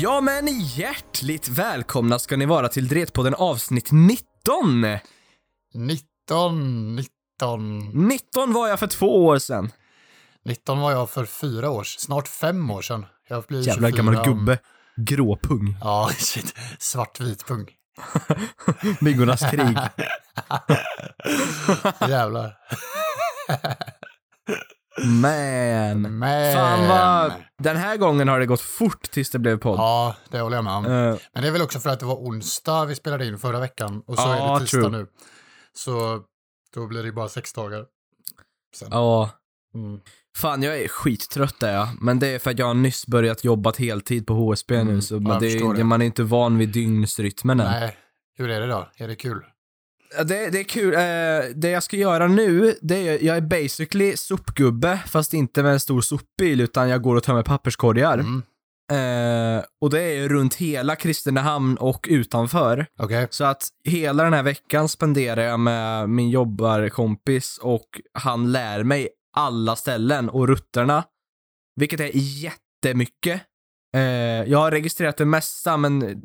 Ja men hjärtligt välkomna ska ni vara till Dretpodden avsnitt 19! 19, 19, 19 var jag för två år sedan. 19 var jag för fyra år snart fem år sedan. Jag blir Jävla 24 gammal gubbe. Gråpung. Ja, shit. Svartvit pung. Myggornas krig. Jävlar. Man. Men. Fan vad... Den här gången har det gått fort tills det blev podd. Ja, det håller jag med om. Eh, Men det är väl också för att det var onsdag vi spelade in förra veckan och så Ja, är det tisdag true. nu. Så då blir det ju bara sex dagar. Ja. Mm. Fan, jag är skittrött där jag. Men det är för att jag har nyss börjat jobba heltid på HSB nu, Mm, så ja, det. det. man är inte van vid dygnsrytmen än. Nej, hur är det då? Är det kul? Det, det är kul. Eh, det jag ska göra nu, det är, jag är basically sopgubbe, fast inte med en stor sopbil, utan jag går och tömmer papperskorgar. Mm. Eh, och det är runt hela Kristinehamn och utanför. Okej. Så att hela den här veckan spenderar jag med min jobbarkompis och han lär mig alla ställen och rutterna. Vilket är jättemycket. Eh, jag har registrerat det mesta, men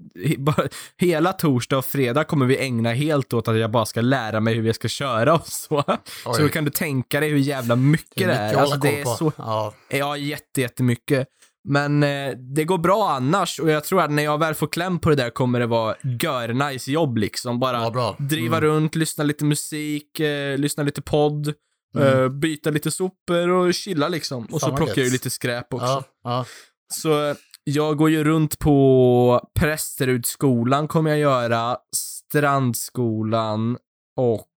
hela torsdag och fredag kommer vi ägna helt åt att jag bara ska lära mig hur jag ska köra och så. Oj. Så kan du tänka dig hur jävla mycket det är. mycket Alltså, det är koll på. så Ja, Ja, jätte, jättemycket. Men eh, det går bra annars och jag tror att när jag väl får kläm på det där kommer det vara gör nice jobb liksom. Bara bra. driva Mm. runt, lyssna lite musik, eh, lyssna lite podd, Mm. byta lite sopor och chilla liksom. Och Fan så plockar jag ju lite skräp också. Ja, ja. Så jag går ju runt på Prästerudsskolan kommer jag göra, Strandskolan och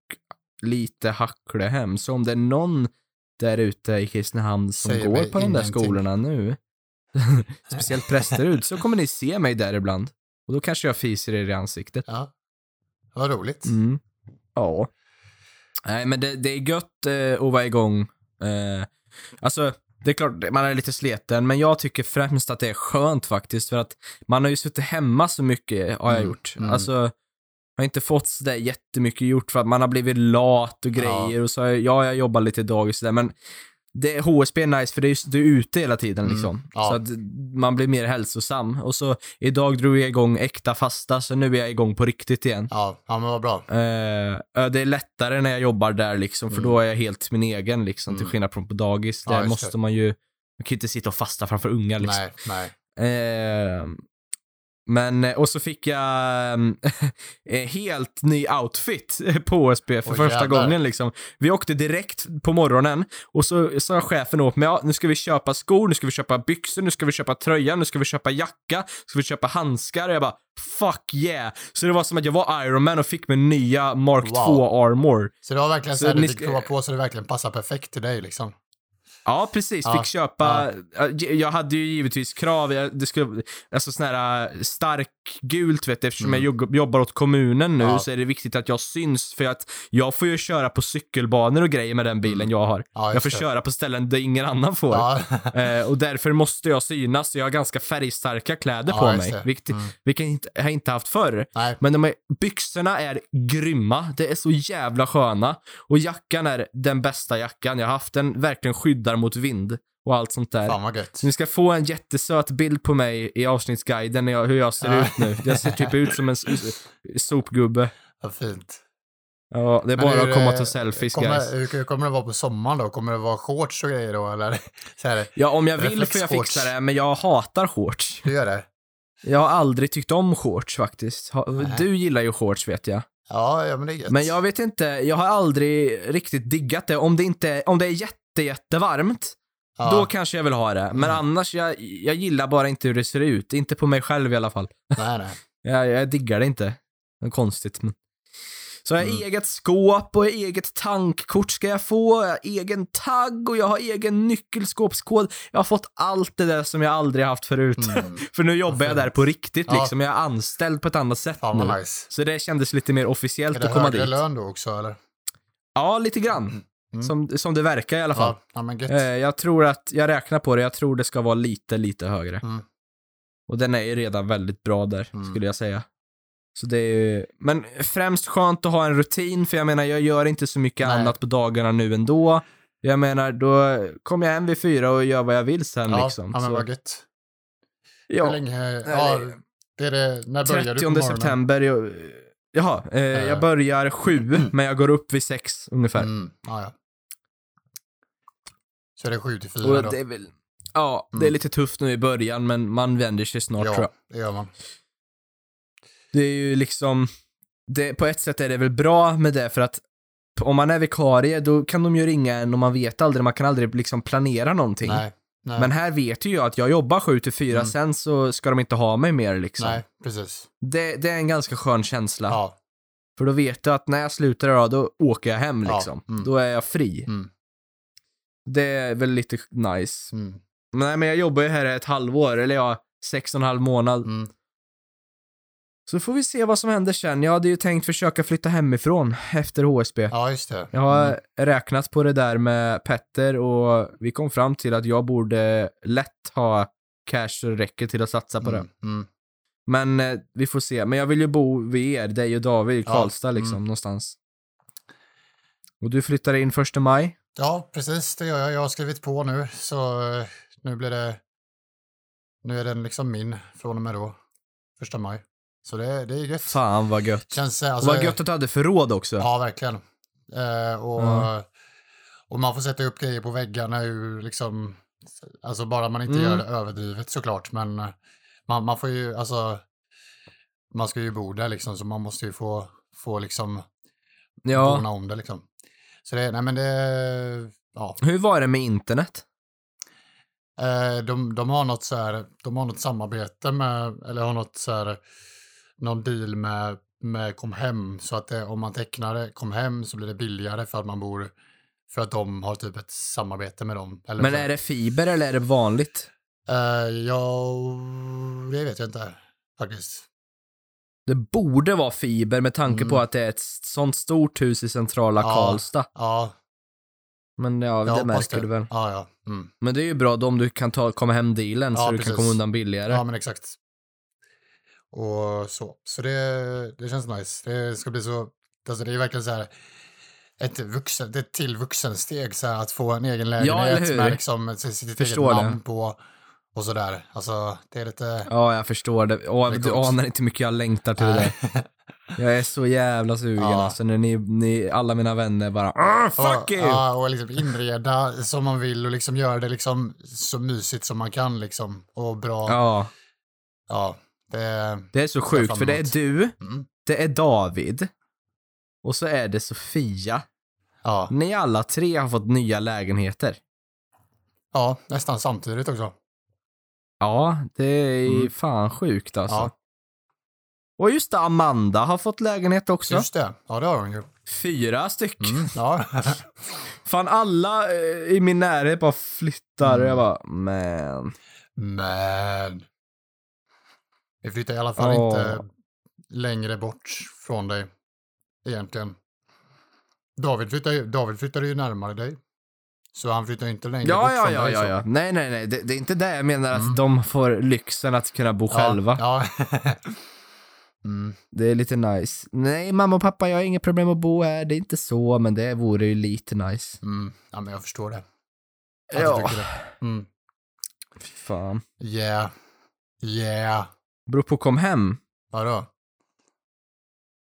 lite Hacklehem. Så om det är någon där ute i Kristinehamn som Säger går på de där skolorna nu, speciellt Prästerud, så kommer ni se mig där ibland. Och då kanske jag fiser er i ansiktet. ja. Vad roligt. Mm. Ja. Nej, men det, det är gött eh, att vara igång. Eh, alltså, det är klart, man är lite sleten, men jag tycker främst att det är skönt faktiskt, för att man har ju suttit hemma så mycket, har jag Mm, gjort. mm. Alltså, jag har inte fått sådär jättemycket gjort för att man har blivit lat och grejer och så, har jag- ja, jag jobbar lite dagis där, men det, HSB är nice för det är, just- du är ute hela tiden Mm, liksom. ja. Så att man blir mer hälsosam. Och så idag drog jag igång äkta fasta, så nu är jag igång på riktigt igen. Ja, ja men vad bra. Eh, ja, det är lättare när jag jobbar där liksom, för Mm. då är jag helt min egen liksom, till Mm. skillnad från på dagis. Ja, Där just måste det. man ju, man kan ju inte sitta och fasta framför unga liksom. Nej, nej. Eh, men, eh, och så fick jag eh, helt ny outfit på HSB för Åh, första jävlar. gången liksom. Vi åkte direkt på morgonen och så sa chefen åt mig, ja, nu ska vi köpa skor, nu ska vi köpa byxor, nu ska vi köpa tröja, nu ska vi köpa jacka, ska vi köpa handskar och jag bara fuck yeah. Så det var som att jag var Iron Man och fick min nya Mark Wow. 2 armor. Så det var verkligen Så så du fick prova på så det verkligen passar perfekt till dig liksom. Ja, precis. Fick köpa, jag hade ju givetvis krav, jag- det skulle, alltså sån här äh, stark gult vet du, eftersom Mm. jag jobbar åt kommunen nu så är det viktigt att jag syns för att jag får ju köra på cykelbanor och grejer med den bilen jag har. Mm. Ja, jag får det. köra på ställen där ingen annan får. Eh, och därför måste jag synas, jag har ganska färgstarka kläder på mig, vilket, Mm. vilket jag inte, har inte haft förr. nej. Men de är, byxorna är grymma, det är så jävla sköna. Och jackan är den bästa jackan jag har haft. Den verkligen skyddar mot vind och allt sånt där. Fan vad gött. Ni ska få en jättesöt bild på mig i avsnittsguiden när jag, hur jag ser ut nu. Jag ser typ ut som en sopgubbe. Vad fint. Ja, det är bara hur, att komma och eh, ta selfies kommer, guys. hur, hur kommer det vara på sommaren då? Kommer det vara shorts och grejer då eller? Så här, Ja, om jag vill får jag fixa det, men jag hatar shorts. du gör det? Jag har aldrig tyckt om shorts faktiskt. Du gillar ju shorts vet jag. Ja, ja men det är gött. Men jag vet inte, jag har aldrig riktigt diggat det. Om det inte, om det är jätte, jättevarmt, ja. då kanske jag vill ha det. Men Mm. annars, jag, jag gillar bara inte hur det ser ut. Inte på mig själv i alla fall. Nej, nej. Jag, jag diggar det inte. Det är konstigt. Men... Så jag har Mm. eget skåp och eget tankkort ska jag få, jag har egen tagg och jag har egen nyckelskåpskod. Jag har fått allt det där som jag aldrig haft förut. Mm. För nu jobbar jag där på riktigt Ja. liksom. Jag är anställd på ett annat sätt Fan nu. nice. Så det kändes lite mer officiellt Är det att komma högre dit. lön då också eller? Ja, lite grann. Mm. Som, som det verkar i alla fall. Ja, ja. Eh, jag tror att, jag räknar på det, jag tror det ska vara lite, lite högre. Mm. Och den är ju redan väldigt bra där, Mm. skulle jag säga. Så det är ju, men främst skönt att ha en rutin, för jag menar, jag gör inte så mycket Nej. annat på dagarna nu ändå. Jag menar, då kommer jag hem vid fyra och gör vad jag vill sen ja, liksom. ja men vad gött. Hur Ja, länge? Ja, det är det, när börjar du på 30 morgonen? september. Jag, jaha, eh, jag Eh. börjar sju, men jag går upp vid sex ungefär. Mm, ja, ja. Så är det sju till fyra då? det är väl, ja, det är Mm. lite tufft nu i början, men man vänder sig snart tror ja, jag. det gör man. Det är ju liksom, det, på ett sätt är det väl bra med det för att om man är vikarie, då kan de ju ringa en och man vet aldrig, man kan aldrig liksom planera någonting. Nej, nej, Men här vet ju jag att jag jobbar 7 till 4, Mm. sen så ska de inte ha mig mer liksom. nej, precis. Det, det är en ganska skön känsla. Ja, För då vet jag att när jag slutar idag, då åker jag hem Ja, liksom. mm. Då är jag fri. mm, Det är väl lite nice. mm, Men, nej, men jag jobbar ju här ett halvår, eller ja, sex och en halv månad. Mm. Så får vi se vad som händer sen. Jag hade ju tänkt försöka flytta hemifrån efter HSB. ja just det. Jag har Mm, räknat på det där med Petter och vi kom fram till att jag borde lätt ha cash så det räcker till att satsa på det. mm, mm. Men eh, vi får se. Men jag vill ju bo vid er, dig och David i Ja, Karlstad liksom, mm. någonstans. Och du flyttar in första maj? Ja, precis, det gör jag. Jag har skrivit på nu, så eh, nu blir det... Nu är den liksom min från och med då, första maj. Så det, det är gött. Fan vad gött. Känns, Och alltså, vad gött att du hade förråd också. Ja, verkligen. Eh, och, Ja. och man får sätta upp grejer på väggarna ur liksom, alltså bara man inte Mm. gör det överdrivet såklart, men eh, man, man får ju, alltså, man ska ju bo där liksom, så man måste ju få, få liksom Ja. bona om det liksom. Så det, nej men det, ja, Hur var det med internet? eh, de, de har något så här, de har något samarbete med, eller har något så här, någon deal med, med Comhem, så att det, om man tecknar det Comhem så blir det billigare för att man bor, för att de har typ ett samarbete med dem. Eller Men för, är det fiber eller är det vanligt? Eh, ja, det vet jag inte faktiskt. Det borde vara fiber med tanke Mm. på att det är ett sånt stort hus i centrala Ja. Karlstad. Ja, Men ja, jag det märker det. du väl. Ja, ja. Mm. Men det är ju bra då om du kan ta, komma hem dealen Ja, så du precis. kan komma undan billigare. Ja, men exakt. Och så. Så det, det känns nice. Det ska bli så, alltså det är verkligen så här ett vuxen, ett till vuxensteg så här att få en egen lägenhet hur? med liksom sitt sitt eget Förstår det. namn på och sådär. Alltså det är lite... Ja, jag förstår det. Åh, Det du anar inte hur mycket jag längtar till det. Jag är så jävla sugen Ja. alltså när ni, ni, alla mina vänner bara "Ah, fuck och, you! Ja, och liksom inreda som man vill och liksom göra det liksom så mysigt som man kan liksom. Och bra. Ja, Ja, det... det är så sjukt för det är du, Mm, det är David och så är det Sofia. ja. Ni alla tre har fått nya lägenheter. ja, nästan samtidigt också. Ja, det är Mm. fan sjukt alltså. Ja, Och just det, Amanda har fått lägenhet också. just det. Ja, det har hon ju. Fyra stycken. Mm, ja. Fan alla eh, i min närhet bara flyttar och Mm. jag bara, man. Men... Vi flyttar i alla fall Åh. inte längre bort från dig. Egentligen. David flyttar ju, David flyttar ju närmare dig. Så han flyttar inte längre Ja, bort ja, från ja, dig. ja, så. ja. Nej, nej, nej. Det, det är inte det jag menar att Mm. de får lyxen att kunna bo själva. Ja. mm, Det är lite nice. Nej, mamma och pappa, jag har inget problem att bo här. Det är inte så, men det vore ju lite nice. mm. Ja, men jag förstår det. Att du Ja, tycker det. Mm. fan. Yeah. Yeah. Beror på kom hem. Vadå?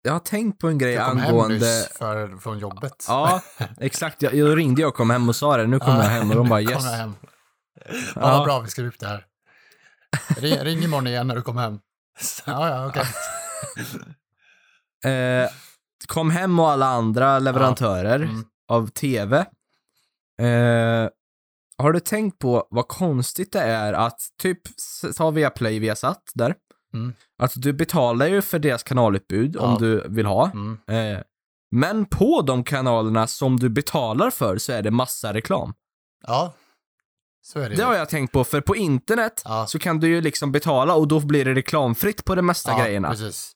Jag har tänkt på en grej Du kom hem angående... nyss för, från jobbet. Ja, exakt. Jag, jag ringde jag och kom hem och sa det. Nu kommer jag hem och de bara yes. kommer jag hem. Ja, Ja. bra, vi skriver upp det här. Ring, ring imorgon igen när du kommer hem. Ja, ja, okej. Eh, kom hem och alla andra leverantörer Mm. av tv. Eh, har du tänkt på vad konstigt det är att typ, ta via Play via satt där. Mm. Att du betalar ju för deras kanalutbud Ja. om du vill ha. Mm. Eh, men på de kanalerna som du betalar för så är det massa reklam. Ja, så är det Det ju. har jag tänkt på, för på internet Ja. så kan du ju liksom betala och då blir det reklamfritt på de mesta ja, grejerna. precis.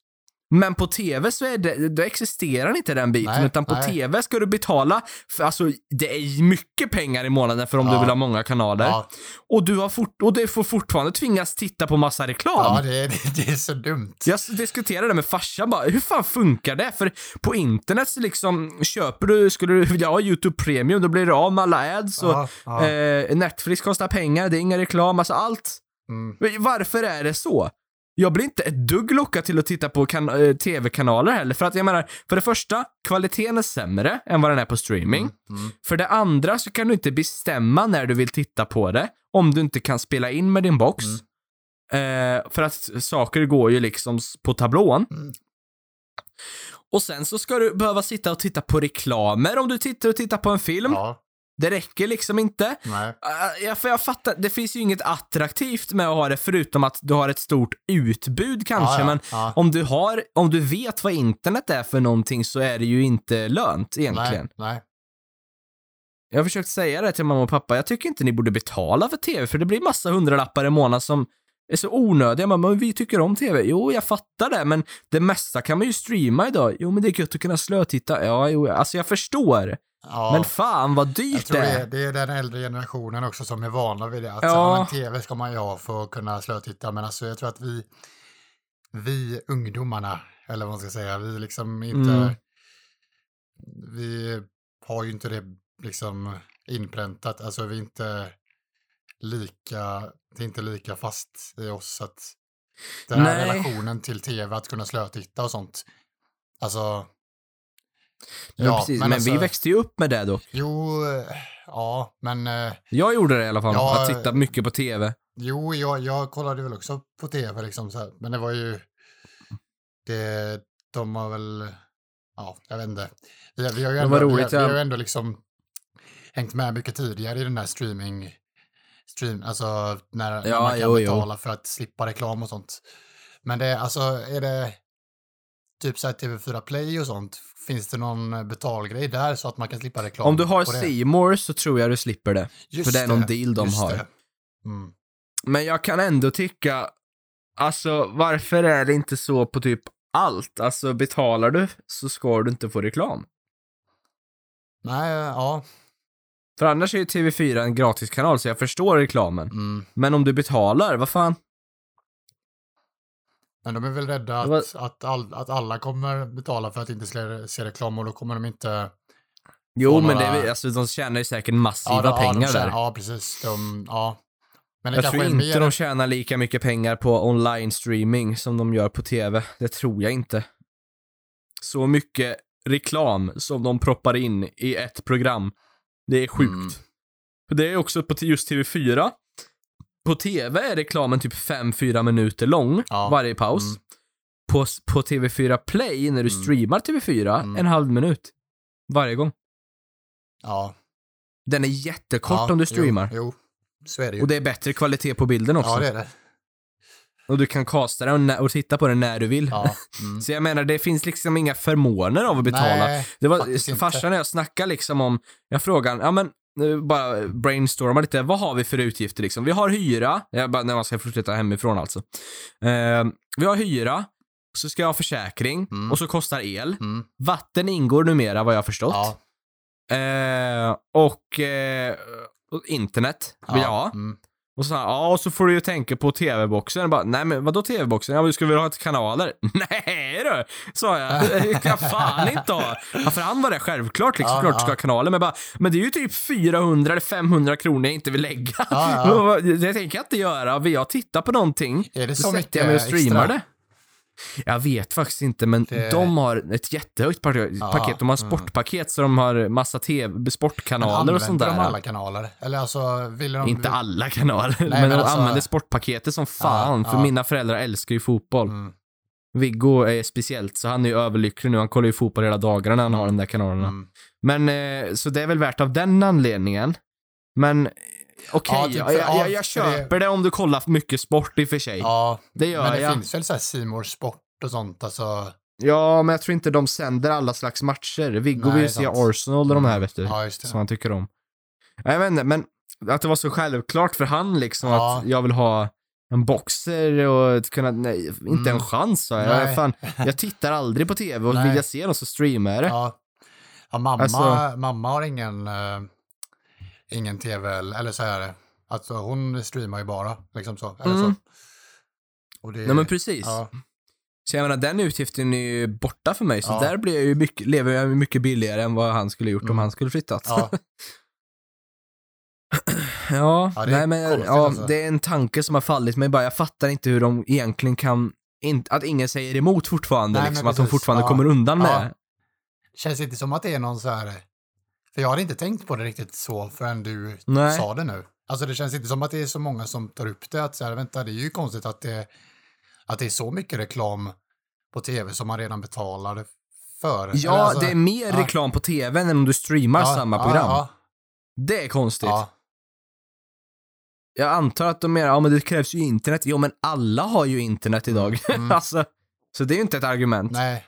Men på tv så är det, då existerar inte den biten, Nej, utan på nej. tv ska du betala, för alltså det är mycket pengar i månaden för om Ja. du vill ha många kanaler. Ja, Och du har fort, och du får fortfarande tvingas titta på massa reklam. ja det, är- det, det är så dumt. Jag diskuterade det med farsan bara, hur fan funkar det? För på internet så liksom, köper du, skulle du vilja ha YouTube Premium, då blir du av med alla ads och Ja, eh, Netflix kostar pengar, det är ingen reklam, alltså allt. Mm. Varför är det så? Jag blir inte ett dugg lockad till att titta på eh, tv-kanaler heller, för att jag menar, för det första, kvaliteten är sämre än vad den är på streaming. Mm. För det andra så kan du inte bestämma när du vill titta på det, om du inte kan spela in med din box. Mm. Eh, för att saker går ju liksom på tablån. Mm. Och sen så ska du behöva sitta och titta på reklamer om du tittar och tittar på en film. Ja, Det räcker liksom inte. nej. Uh, ja, för jag fattar, det finns ju inget attraktivt med att ha det förutom att du har ett stort utbud kanske, ja, ja, men ja. om du har, om du vet vad internet är för någonting så är det ju inte lönt egentligen. Nej, nej. Jag har försökt säga det till mamma och pappa, jag tycker inte ni borde betala för tv, för det blir massa hundralappar i månaden som är så onödiga. Men, men vi tycker om tv. Jo, jag fattar det, men det mesta kan man ju streama idag. Jo, men det är gött att kunna slötitta. Ja, jo, alltså jag förstår. Ja. Men fan vad Jag dyrt tror det det är. det är den äldre generationen också som är vana vid det. Att Ja. tv ska man ju ha för att kunna slötitta. Men alltså jag tror att vi, vi ungdomarna, eller vad man ska säga, vi liksom inte, Mm. vi har ju inte det liksom inpräntat. Alltså vi är inte lika, det är inte lika fast i oss att den här Nej. relationen till tv, att kunna slötitta och sånt. Alltså, Ja, precis. Men, alltså- vi växte ju upp med det då. Jo, eh, ja, men eh, Jag gjorde det i alla fall. Ja, att titta mycket på tv. jo, jag, jag kollade väl också på tv liksom så här, men det var ju, det, de har väl, ja, jag vet inte. Vi, vi har ju ändå, vi, roligt, vi ja. har ändå liksom hängt med mycket tidigare i den där streaming, stream, alltså när, när Ja, man kan jo, jo. betala för att slippa reklam och sånt. Men det, alltså, är det typ så här TV4 Play och sånt, finns det någon betalgrej där så att man kan slippa reklam? Om du har More så tror jag du slipper det. Just för det är någon deal de har. Mm. Men jag kan ändå tycka, alltså varför är det inte så på typ allt? Alltså betalar du så ska du inte få reklam. Nej, ja. För annars är ju TV4 en gratiskanal så jag förstår reklamen. Mm. Men om du betalar, vad fan? Men de är väl rädda Det var- att, att, all, att alla kommer betala för att inte se, se reklam och då kommer de inte... Jo, men några- det alltså, de tjänar ju säkert massiva ja, de- pengar ja, de, där. tjänar- Ja, precis. De, ja. Men Jag tror inte mer... de tjänar lika mycket pengar på online-streaming som de gör på TV. Det tror jag inte. Så mycket reklam som de proppar in i ett program. Det är sjukt. Mm. Det är också på just TV4. På TV är reklamen typ 5-4 minuter lång, Ja. varje paus. Mm. På, på TV4 Play, när du Mm. streamar TV4, Mm. en halv minut. Varje gång. Ja. Den är jättekort ja, om du streamar. Jo, jo, så är det ju. Och det är bättre kvalitet på bilden också. ja, det är det. Och du kan kasta den och, titta på den när du vill. Ja. Mm. Så jag menar, det finns liksom inga förmåner av att betala. Nej, det var farsan och jag snackade liksom om, jag frågade, ja men, nu bara brainstorma lite, vad har vi för utgifter liksom? Vi har hyra, jag bara, när man ska flytta hemifrån alltså. Eh, vi har hyra, så ska jag ha försäkring, Mm. och så kostar el. Mm. Vatten ingår numera vad jag har förstått. Ja. Eh, och, eh, och internet vill jag ha. Mm. Och så, ja, och så får du ju tänka på tv-boxen. Bara, nej men vadå tv-boxen? Ja, men du ska väl ha ett kanaler? Nej du, sa jag. Det kan fan inte ha. Ja, för han var det självklart liksom, Ja, klart du ska ha kanaler. Men bara, men det är ju typ 400 eller 500 kronor jag inte vill lägga. Ja, ja. Det tänker jag inte göra. Vill jag titta på någonting, Är det då så sätter jag mig och streamar extra? det. Jag vet faktiskt inte, men Det- de har ett jättehögt paket. Ja. De har mm. sportpaket, så de har massa tv, Men sportkanaler och sånt använder där. de alla kanaler? Eller alltså, vill de... Inte alla kanaler, men, men de alltså- använder sportpaketet som fan, Ja, för ja. mina föräldrar älskar ju fotboll. Mm. Viggo är speciellt, så han är ju överlycklig nu. Han kollar ju fotboll hela dagarna när han har de där kanalerna. Mm. Men, eh, så det är väl värt av den anledningen. Men, okej, Ja, typ jag, jag, ja, jag, jag för det- köper det om du kollar mycket sport i och för sig. Ja, det gör men det jag. finns väl så här C More Sport och sånt, alltså. Ja, men jag tror inte de sänder alla slags matcher. Viggo vill se sant. Arsenal och de här, vet du. Ja, som han tycker om. Jag vet inte, men att det var så självklart för han liksom Ja. att jag vill ha en boxer och att kunna, nej, inte Mm. en chans sa jag. Nej. jag. Fan, jag tittar aldrig på tv och Nej. vill jag se något så streamar jag det. Ja. ja mamma, Alltså- mamma har ingen, eh, ingen tv, eller så här, alltså hon streamar ju bara, liksom så. Eller Mm. så. Och det, Nej men precis. ja, Så jag menar, den utgiften är ju borta för mig, så Ja. där blir jag ju mycket, lever jag mycket billigare än vad han skulle gjort om Mm. han skulle flyttat. ja, Ja, Ja, nej men konstigt ja, alltså. det är en tanke som har fallit mig bara. Jag fattar inte hur de egentligen kan, in, att ingen säger emot fortfarande, Nej, liksom, att de fortfarande Ja. kommer undan med det. Känns inte som att det är någon så här... För jag hade inte tänkt på det riktigt så förrän du Nej. sa det nu. Alltså det känns inte som att det är så många som tar upp det. Att så här, vänta, det är ju konstigt att det, att det är så mycket reklam på tv som man redan betalar för. Ja, alltså- det är mer ja. reklam på tv än om du streamar ja, samma ja, program. Det är konstigt. ja, Jag antar att de menar, ja men det krävs ju internet. Jo men alla har ju internet idag. Mm. alltså, så det är ju inte ett argument. Nej.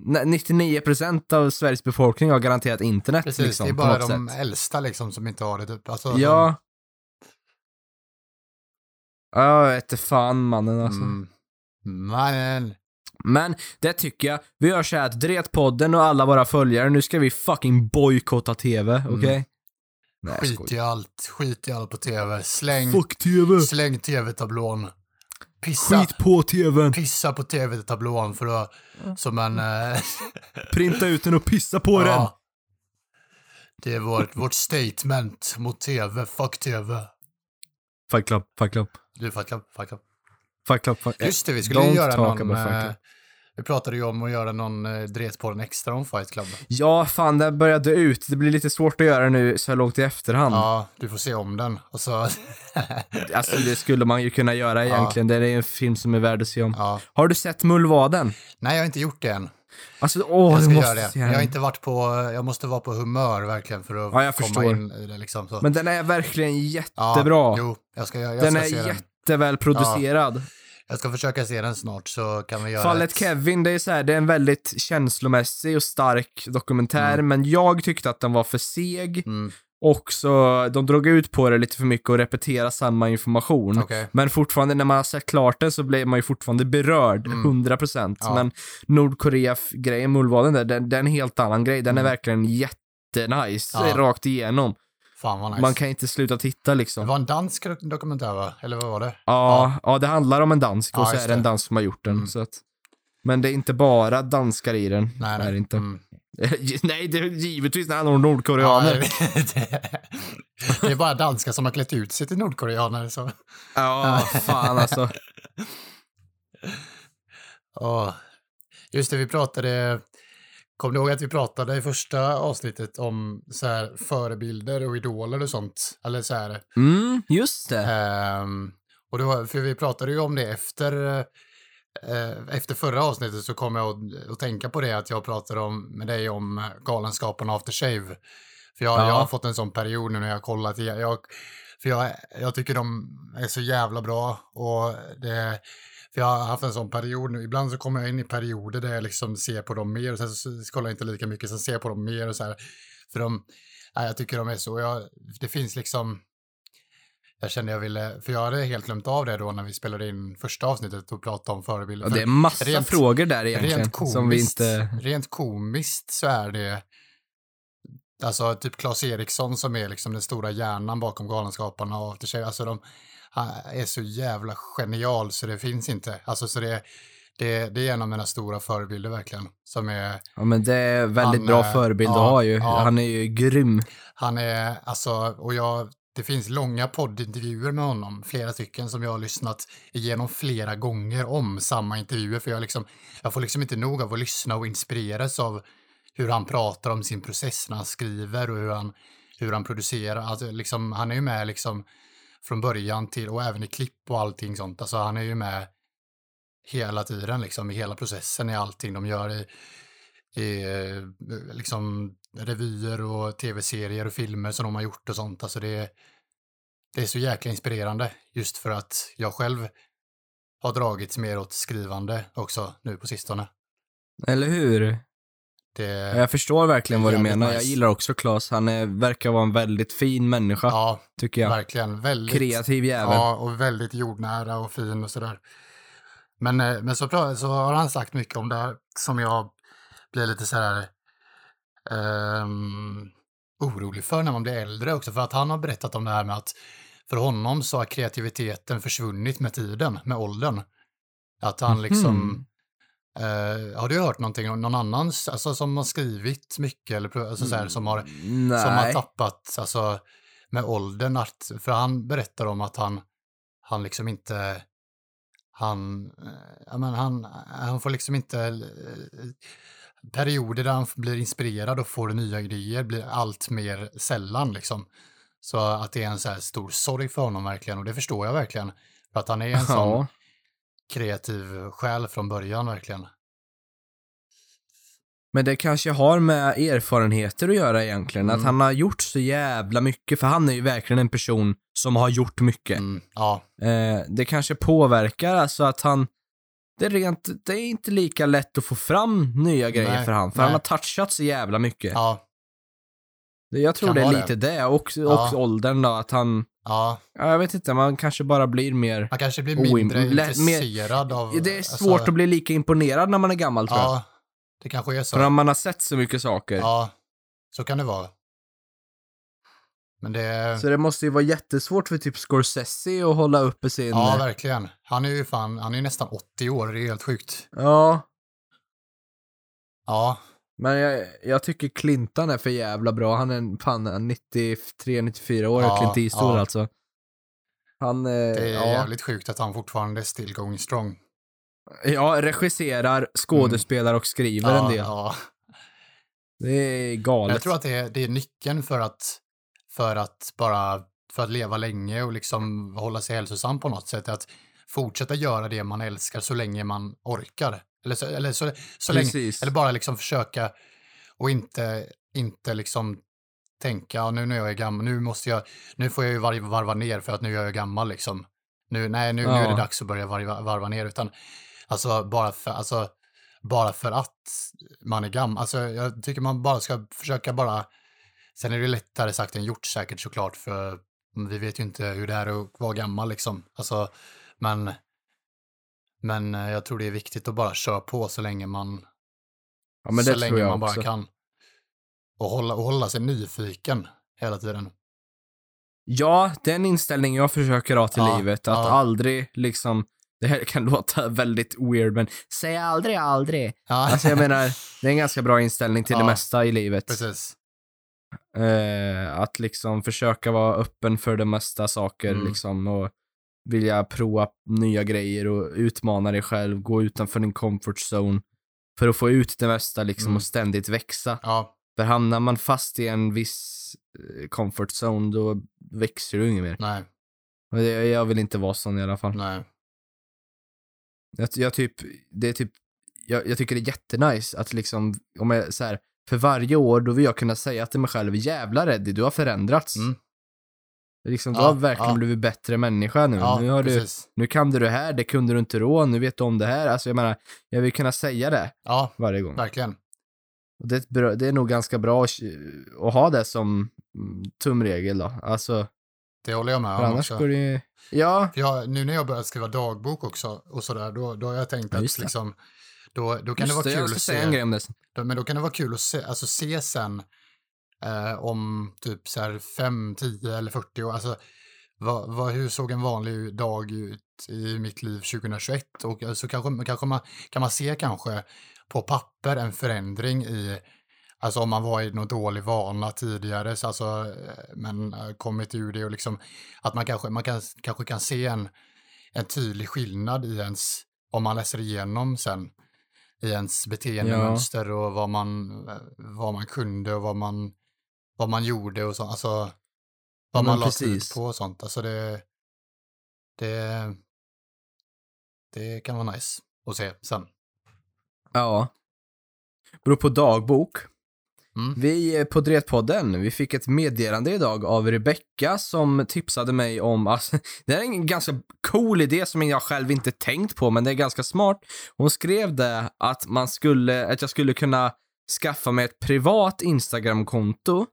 99% av Sveriges befolkning har garanterat internet precis. liksom, det är bara de sätt. äldsta liksom som inte har det. Typ. Alltså, Ja. Ja, jag vet inte fan mannen alltså. Mm. Men, Men det tycker jag. Vi gör så här att Dretpodden och alla våra följare, nu ska vi fucking bojkotta TV, okej? Mm. Nej, skit i allt. Skit i allt på tv. Släng, Fuck TV! släng tv-tablån. Pissa, Skit på TVn! pissa på tv-tablån för att, som en... eh, Printa ut den och pissa på den! ja. Det är vårt, vårt statement mot tv. Fuck tv. Fight club, fight club. Du, fuck up, fuck up. Fight club, fuck Just det, vi skulle Don't göra talk någon... vi pratade ju om att göra någon eh, Dretpodden extra om Fight Club. Ja, fan det börjar dö ut. Det blir lite svårt att göra nu så här långt i efterhand. Ja, du får se om den. Och så... Alltså det skulle man ju kunna göra egentligen. Det är en film som är värd att se om. ja. Har du sett Mullvaden? Nej, jag har inte gjort det än. Alltså, åh, Jag du ska måste göra det. se Jag har den. inte varit på... Jag måste vara på humör verkligen för att Ja, jag komma förstår. in i det liksom. Så. Men den är verkligen Ja, jättebra. Jo, jag ska, jag, jag den ska är se den. jätteväl producerad. Jag ska försöka se den snart så kan vi göra Fallet ett... Kevin, det är så här, det är en väldigt känslomässig och stark dokumentär, men jag tyckte att den var för seg Mm, och så de drog ut på det lite för mycket och repetera samma information. Okej. Men fortfarande, när man har sett klart det så blir man ju fortfarande berörd, Mm. 100%. Ja. Men Nordkorea-grejen, Mullvaden där, den, den är en helt annan grej. Den är verkligen jättenice, Mm. Ja. rakt igenom. Fan vad nice. Man kan inte sluta titta Det liksom. var en dansk dok- dokumentär va? Eller vad var det? Ja, ja, det handlar om en dansk och Ja, så just är det en det. dansk som har gjort den. Mm. Så att, men det är inte bara danskar i den. Nej, Det är det inte. Mm. Nej, det är givetvis när han har Ja, nordkoreaner. det, det är bara danskar som har klätt ut sig till nordkoreaner. Så. Ja, fan alltså. Ja. Just det, vi pratade... Kom du ihåg att vi pratade i första avsnittet om så här, förebilder och idoler och sånt? Eller så här, Mm, just det. Ehm, och då, för vi pratade ju om det efter, eh, efter förra avsnittet så kom jag att, att tänka på det att jag pratade om, med dig om Galenskaparna After Shave. För jag, Ja. jag har fått en sån period nu när jag har kollat igen. Jag, för jag, jag tycker de är så jävla bra och det, för jag har haft en sån period nu. Ibland så kommer jag in i perioder där jag liksom ser på dem mer och sen så, kollar jag inte lika mycket, sen ser jag på dem mer och så här. För de, nej, jag tycker de är så, jag, det finns liksom, jag kände jag ville, för jag hade helt glömt av det då när vi spelade in första avsnittet och pratade om förebilder. Ja, det är massa rent- frågor där egentligen. rent komiskt, som vi inte... rent komiskt så är det, alltså typ Claes Eriksson som är liksom den stora hjärnan bakom Galenskaparna och After Shave, alltså de är så jävla genial så det finns inte. Alltså så det, det, det är en av mina stora förebilder verkligen. Som är, Ja, men det är väldigt Han, bra eh, förebild att ja, ha ju. ja. Han är ju grym. han är, alltså, och jag, det finns långa poddintervjuer med honom, flera stycken som jag har lyssnat igenom flera gånger om samma intervjuer, för jag, liksom, jag får liksom inte nog av att lyssna och inspireras av hur han pratar om sin process när han skriver och hur han, hur han producerar. Alltså, liksom, han är ju med liksom från början till, och även i klipp och allting sånt. Alltså han är ju med hela tiden liksom i hela processen i allting de gör i, i eh, liksom revyer och tv-serier och filmer som de har gjort och sånt. Alltså det, det är så jäkla inspirerande just för att jag själv har dragits mer åt skrivande också nu på sistone. Eller hur? Det, Jag förstår verkligen vad du menar. Jag nice. gillar också Claes. Han är, verkar vara en väldigt fin människa, ja, tycker jag. verkligen. Väldigt, Kreativ jävel. Ja, och väldigt jordnära och fin och sådär. Men, eh, men så, så har han sagt mycket om det här som jag blir lite så här ehm, orolig för när man blir äldre också. För att han har berättat om det här med att för honom så har kreativiteten försvunnit med tiden, med åldern. Att han liksom... Mhm. Eh, har du hört någonting om någon annan alltså, som har skrivit mycket eller alltså, så här, som, har, som har tappat alltså, med åldern att, för han berättar om att han, han liksom inte, han, eh, ja men han, han får liksom inte, eh, perioder där han blir inspirerad och får nya grejer blir allt mer sällan liksom. Så att det är en så stor sorg för honom verkligen och det förstår jag verkligen. För att han är en sån Ja. Kreativ själ från början verkligen. Men det kanske har med erfarenheter att göra egentligen. Att Mm. han har gjort så jävla mycket, för han är ju verkligen en person som har gjort mycket. Mm, ja, Eh, det kanske påverkar alltså att han, det är rent, det är inte lika lätt att få fram nya grejer Nej, för han, för nej. han har touchat så jävla mycket. ja, Jag tror det är lite det, och, och Ja. åldern då, att han, ja. ja, jag vet inte, man kanske bara blir mer, Man kanske blir mindre mer- intresserad av... det är alltså, svårt att bli lika imponerad när man är gammal tror jag. Ja, det kanske är så. För man har sett så mycket saker. Ja, så kan det vara. Men det... Så det måste ju vara jättesvårt för typ Scorsese att hålla uppe sin... Ja, verkligen. Han är ju fan, han är nästan 80 år, det är helt sjukt. ja Ja, men jag, jag tycker Clintan är för jävla bra. Han är fan 93-94 år, Ja, Clint Eastwood ja. alltså. Han, eh, det är ja. jävligt sjukt att han fortfarande är still going strong. ja, regisserar, skådespelar och skriver Ja, en del. ja. Det är galet. jag tror att det är, det är nyckeln för att, för att bara, för att leva länge och liksom hålla sig hälsosam på något sätt. Att fortsätta göra det man älskar så länge man orkar. Eller så, eller så, så länge, eller bara liksom försöka och inte, inte liksom tänka, ja, nu när jag är gammal, nu måste jag, nu får jag ju varva, varva ner för att nu är jag gammal liksom. Nu, nej, nu, nu är det Ja. dags att börja varva, varva ner, utan alltså bara för, alltså, bara för att man är gammal. Alltså jag tycker man bara ska försöka bara, sen är det lättare sagt än gjort säkert såklart, för vi vet ju inte hur det är att vara gammal liksom. Alltså, men, men eh, jag tror det är viktigt att bara köra på så länge man ja, så länge man bara också. kan. Och hålla, och hålla sig nyfiken hela tiden. Ja, den inställning jag försöker ha till Ja, livet. Att ja. aldrig liksom, det här kan låta väldigt weird, men säg aldrig aldrig. Ja, Alltså jag menar, det är en ganska bra inställning till det mesta i livet. precis. Eh, att liksom försöka vara öppen för de mesta saker Mm. liksom och vilja prova nya grejer och utmana dig själv, gå utanför din comfort zone för att få ut det mesta liksom Mm. och ständigt växa. Ja, För hamnar man fast i en viss eh, comfort zone då växer du inget mer. nej, Och det, jag vill inte vara sån i alla fall. nej. Jag, jag typ, det är typ, jag, jag tycker det är jättenice att liksom, om jag så här, för varje år då vill jag kunna säga till mig själv, jävlar Eddie, du har förändrats. Mm. Liksom, du Ja, har verkligen ja. blivit bättre människa nu. Ja, nu, har du, nu kan du det här, det kunde du inte då, nu vet du om det här. Alltså jag menar, jag vill kunna säga det Ja, varje gång. verkligen. Och det, är bra, det är nog ganska bra att, ha det som mm, tumregel då. Alltså, Det håller jag med om också. går det Ja, jag, nu när jag börjat skriva dagbok också och sådär, då, då har jag tänkt Ja, att det. liksom, då, då kan just det vara jag kul att se, en grej om det sen. då, men då kan det vara kul att se, alltså se sen eh, om typ så här 5, 10 eller 40 år, alltså vad, vad, hur såg en vanlig dag ut i mitt liv 2021? Och så kanske, kanske man, kan man se kanske på papper en förändring i Alltså om man var i någon dålig vana tidigare, så alltså, eh, men eh, kommit ur det och liksom att man kanske, man kan, kanske kan se en, en tydlig skillnad i ens, om man läser igenom sen, i ens beteendemönster och vad man, eh, vad man kunde och vad man, vad man gjorde och så, alltså vad men man la tid precis. på och sånt. Alltså det, det, det kan vara nice att se sen. Ja. Beror på dagbok. Mm. Vi eh, på Dretpodden, vi fick ett meddelande idag av Rebecka som tipsade mig om, alltså, det är en ganska cool idé som jag själv inte tänkt på, men det är ganska smart. Hon skrev det att man skulle, att jag skulle kunna skaffa mig ett privat Instagram-konto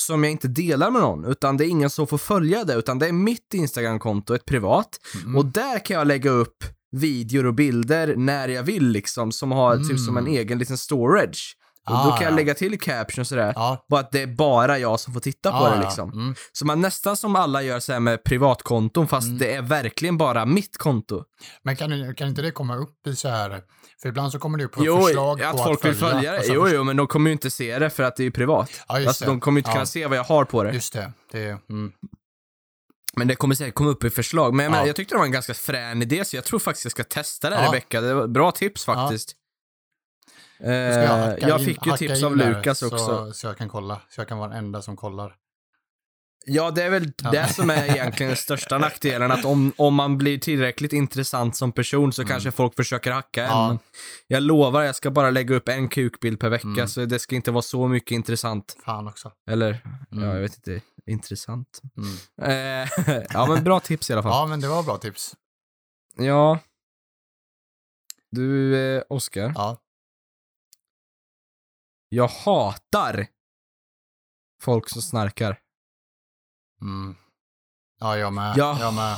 som jag inte delar med någon, utan det är ingen som får följa det, utan det är mitt Instagram-konto, ett privat. Mm. Och där kan jag lägga upp videor och bilder när jag vill liksom, som har typ som en Mm. egen liten storage. Och då Ah, kan jag ja. lägga till caption och sådär. Ja. Bara att det är bara jag som får titta på Ja, det ja. liksom. Mm. Så man nästan som alla gör så här med privatkonton, fast Mm. det är verkligen bara mitt konto. Men kan, kan inte det komma upp i så här, för ibland så kommer det upp Jo, förslag att på folk vill följa det. Jo, jo, men de kommer ju inte se det för att det är privat. Ja, just alltså, det. de kommer ju inte Ja. kunna se vad jag har på det. Just det. det mm. Men det kommer säkert komma upp i förslag. Men jag, Ja. menar, jag tyckte det var en ganska frän idé, så jag tror faktiskt jag ska testa det här Ja. Rebecka. Det var bra tips faktiskt. Ska Eh, jag jag in- fick ju tips av Lukas så, också. Så jag kan kolla. Så jag kan vara den enda som kollar. Ja, det är väl Ja. det som är egentligen den största nackdelen, att om, om man blir tillräckligt intressant som person så kanske folk försöker hacka en. Mm. Ja. Men jag lovar, jag ska bara lägga upp en kukbild per vecka, Mm. så det ska inte vara så mycket intressant. Fan också. Eller, Mm. ja, jag vet inte, intressant. Mm. Eh, ja, men bra tips i alla fall. Ja, men det var bra tips. Ja. Du, eh, Oskar. Ja. Jag hatar folk som snarkar. Mm. Ja, jag med. Jag, Jag med.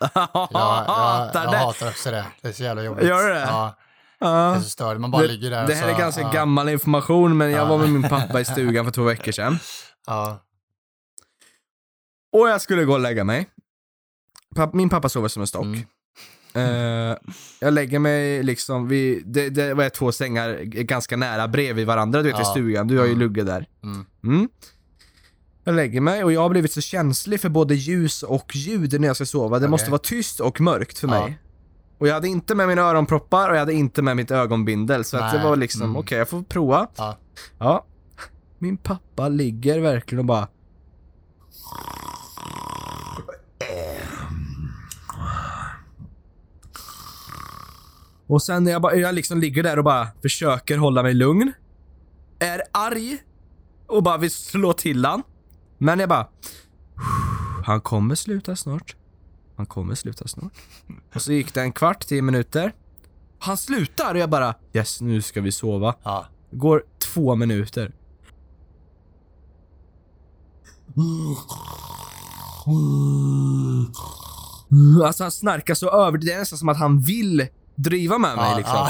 jag Jag, jag, hatar jag det. hatar också det. Det är så jävla jobbigt. Gör du det? Ja, det Ja. är så. Man bara Det, ligger där det här så, är ganska ja, gammal information, men jag Ja. var med min pappa i stugan för två veckor sedan. Ja. Och jag skulle gå och lägga mig. Min pappa sover som en stock. Mm. Eh, jag lägger mig liksom vid, det, det var två sängar ganska nära bredvid varandra, du vet i Ja. stugan. Du har ju Mm. lugge där. Mm. Mm. Jag lägger mig och jag har blivit så känslig för både ljus och ljud när jag ska sova. Det Okej. måste vara tyst och mörkt för Ja. mig. Och jag hade inte med mina öronproppar och jag hade inte med mitt ögonbindel. Så att det var liksom, Mm. okej jag får prova. Ja. Ja. Min pappa ligger verkligen och bara... Och sen när jag, bara, jag liksom ligger där och bara försöker hålla mig lugn. Är arg. Och bara vill slå till han. Men jag bara... Han kommer sluta snart. Han kommer sluta snart. Och så gick det en kvart, tio minuter. Han slutar och jag bara yes, nu ska vi sova. Ja. Går två minuter. Alltså han snarkar så över, det är nästan som att han vill driva med mig liksom.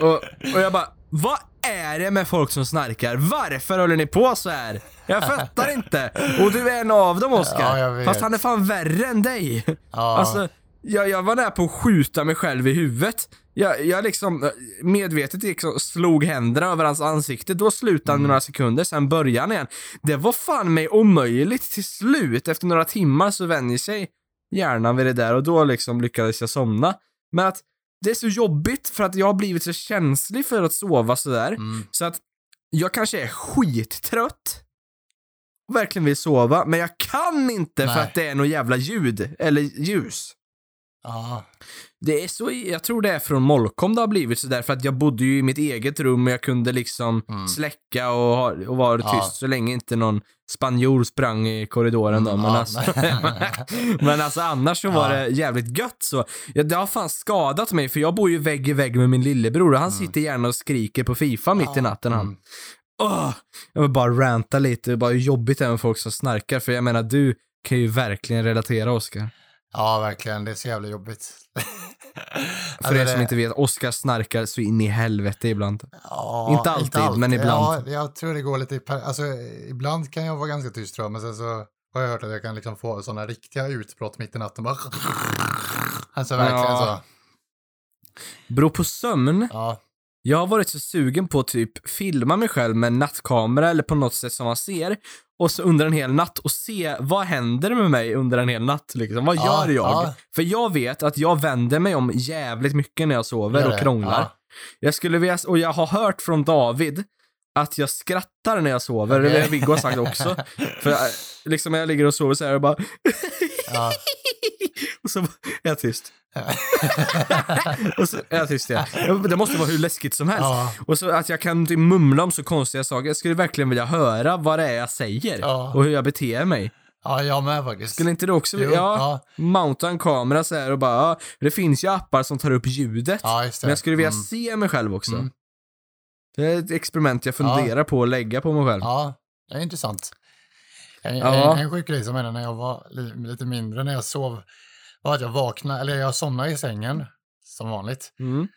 Och, och jag bara, vad är det med folk som snarkar? Varför håller ni på så här? Jag fattar inte. Och du är en av dem Oskar. Ja. Fast han är fan värre än dig. Ja. Alltså, jag, jag var nära på att skjuta mig själv i huvudet. Jag, jag liksom medvetet liksom slog händerna över hans ansikte. Då slutade han Mm. några sekunder, sen började han igen. Det var fan mig omöjligt till slut. Efter några timmar så vänjer sig hjärnan vid det där och då liksom lyckades jag somna. Men att det är så jobbigt för att jag har blivit så känslig för att sova sådär. Mm. Så att jag kanske är skittrött och verkligen vill sova, men jag kan inte för Nej. att det är något jävla ljud eller ljus. Ja. Det är så, jag tror det är från Molkom det har blivit så där för att jag bodde ju i mitt eget rum och jag kunde liksom Mm. släcka och, och vara tyst så länge inte någon spanjor sprang i korridoren då. Mm, Men, ja. alltså, men alltså annars så var det jävligt gött så. Det har fan skadat mig för jag bor ju vägg i vägg med min lillebror och han sitter gärna och skriker på Fifa mitt i natten han. Mm. Åh, jag vill bara ranta lite, bara jobbigt det är med folk som snarkar för jag menar du kan ju verkligen relatera Oskar. Ja, verkligen. Det är så jävla jobbigt. För er som inte vet, Oskar snarkar så in i helvete ibland. Ja, Inte alltid, men ibland. Ja, jag tror det går lite i per... Alltså, ibland kan jag vara ganska tyst tror jag, men sen så har jag hört att jag kan liksom få sådana riktiga utbrott mitt i natten. Bara... Alltså verkligen Ja. så. Beror på sömn. Ja, Jag har varit så sugen på att typ filma mig själv med en nattkamera eller på något sätt som man ser och så under en hel natt och se vad händer med mig under en hel natt liksom. Vad Ja, gör jag? ja. För jag vet att jag vänder mig om jävligt mycket när jag sover och krånglar. Ja. Jag skulle vilja, och jag har hört från David att jag skrattar när jag sover, det har Viggo sagt också. För äh, liksom när jag ligger och sover så här och bara och så är jag tyst. och så jag tyst igen. Det måste vara hur läskigt som helst. Ja. Och så att jag kan typ mumla om så konstiga saker. Jag skulle verkligen vilja höra vad det är jag säger Ja. och hur jag beter mig. ja, jag med faktiskt. Skulle inte du också vilja ja, ja. mounta en kamera så här och bara, ja, det finns ju appar som tar upp ljudet. Ja. Men jag skulle vilja Mm. se mig själv också. Mm. Det är ett experiment jag funderar på att lägga på mig själv. Ja, det är intressant. En, Ja. en, en sjuk grej som hände när jag var li, lite mindre, när jag sov, var att jag vaknade, eller jag somnade i sängen, som vanligt. Mm.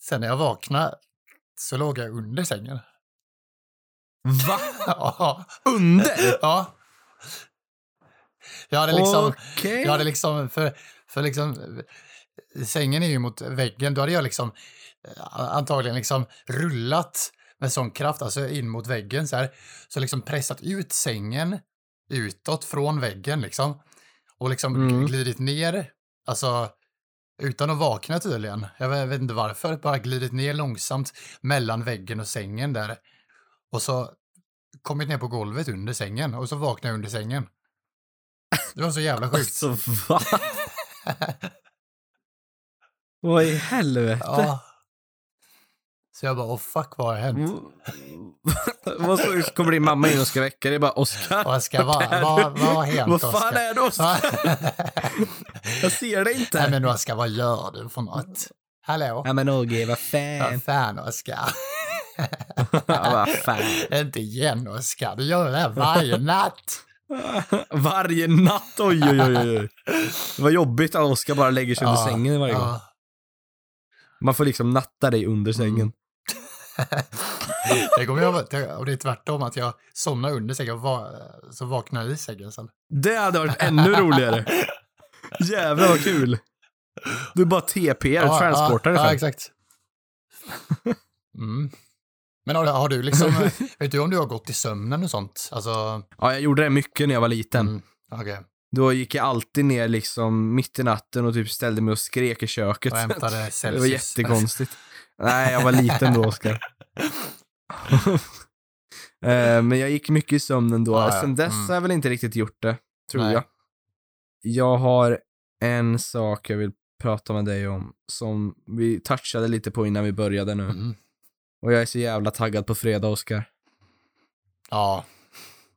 Sen när jag vaknade så låg jag under sängen. Va? Ja. Under? ja. Jag hade liksom, Okej. jag hade liksom, för, för liksom, sängen är ju mot väggen, då hade jag liksom eh, antagligen liksom rullat med sån kraft, alltså in mot väggen så här, så liksom pressat ut sängen utåt från väggen liksom. Och liksom Mm. glidit ner, alltså utan att vakna tydligen. Jag vet, jag vet inte varför, bara glidit ner långsamt mellan väggen och sängen där. Och så kommit ner på golvet under sängen och så vaknade jag under sängen. Det var så jävla sjukt. Alltså, va? Vad i helvete? Ja. Så jag bara, åh fuck, vad har hänt? Vad så kommer din mamma in och ska väcka dig? Bara, Oskar? Oskar, vad, vad, vad har hänt, Vad fan Oskar? är det Oskar? Jag ser det inte. Nej men Oskar, vad gör du för något? Hallå? Ja men Åge, vad Vad fan. fan Oskar? Ja, vad fan. Inte igen Oskar, du gör det här varje natt. Varje natt, oj oj oj. oj. Det var jobbigt att Oskar bara lägger sig under sängen varje gång. ja. Man får liksom natta dig under Mm. Det kommer jag, och det är tvärtom, att jag somnar under sängen och va, så vaknar jag i sängen sen. Det hade varit ännu roligare. Jävlar vad kul. Du bara TP, ja, transportar ja, ja, exakt. Mm. Men har, har du liksom, vet du om du har gått i sömnen och sånt? Alltså, Ja, jag gjorde det mycket när jag var liten. mm, okej. Då gick jag alltid ner liksom mitt i natten och typ ställde mig och skrek i köket. Och hämtade Det var Celsius. jättekonstigt. Nej, jag var liten då, Oskar. Eh, Men jag gick mycket i sömnen då. Ja, ja. Sen dess Mm. har jag väl inte riktigt gjort det, tror Nej. jag. Jag har en sak jag vill prata med dig om, som vi touchade lite på innan vi började nu. Mm. Och jag är så jävla taggad på fredag, Oskar. Ja,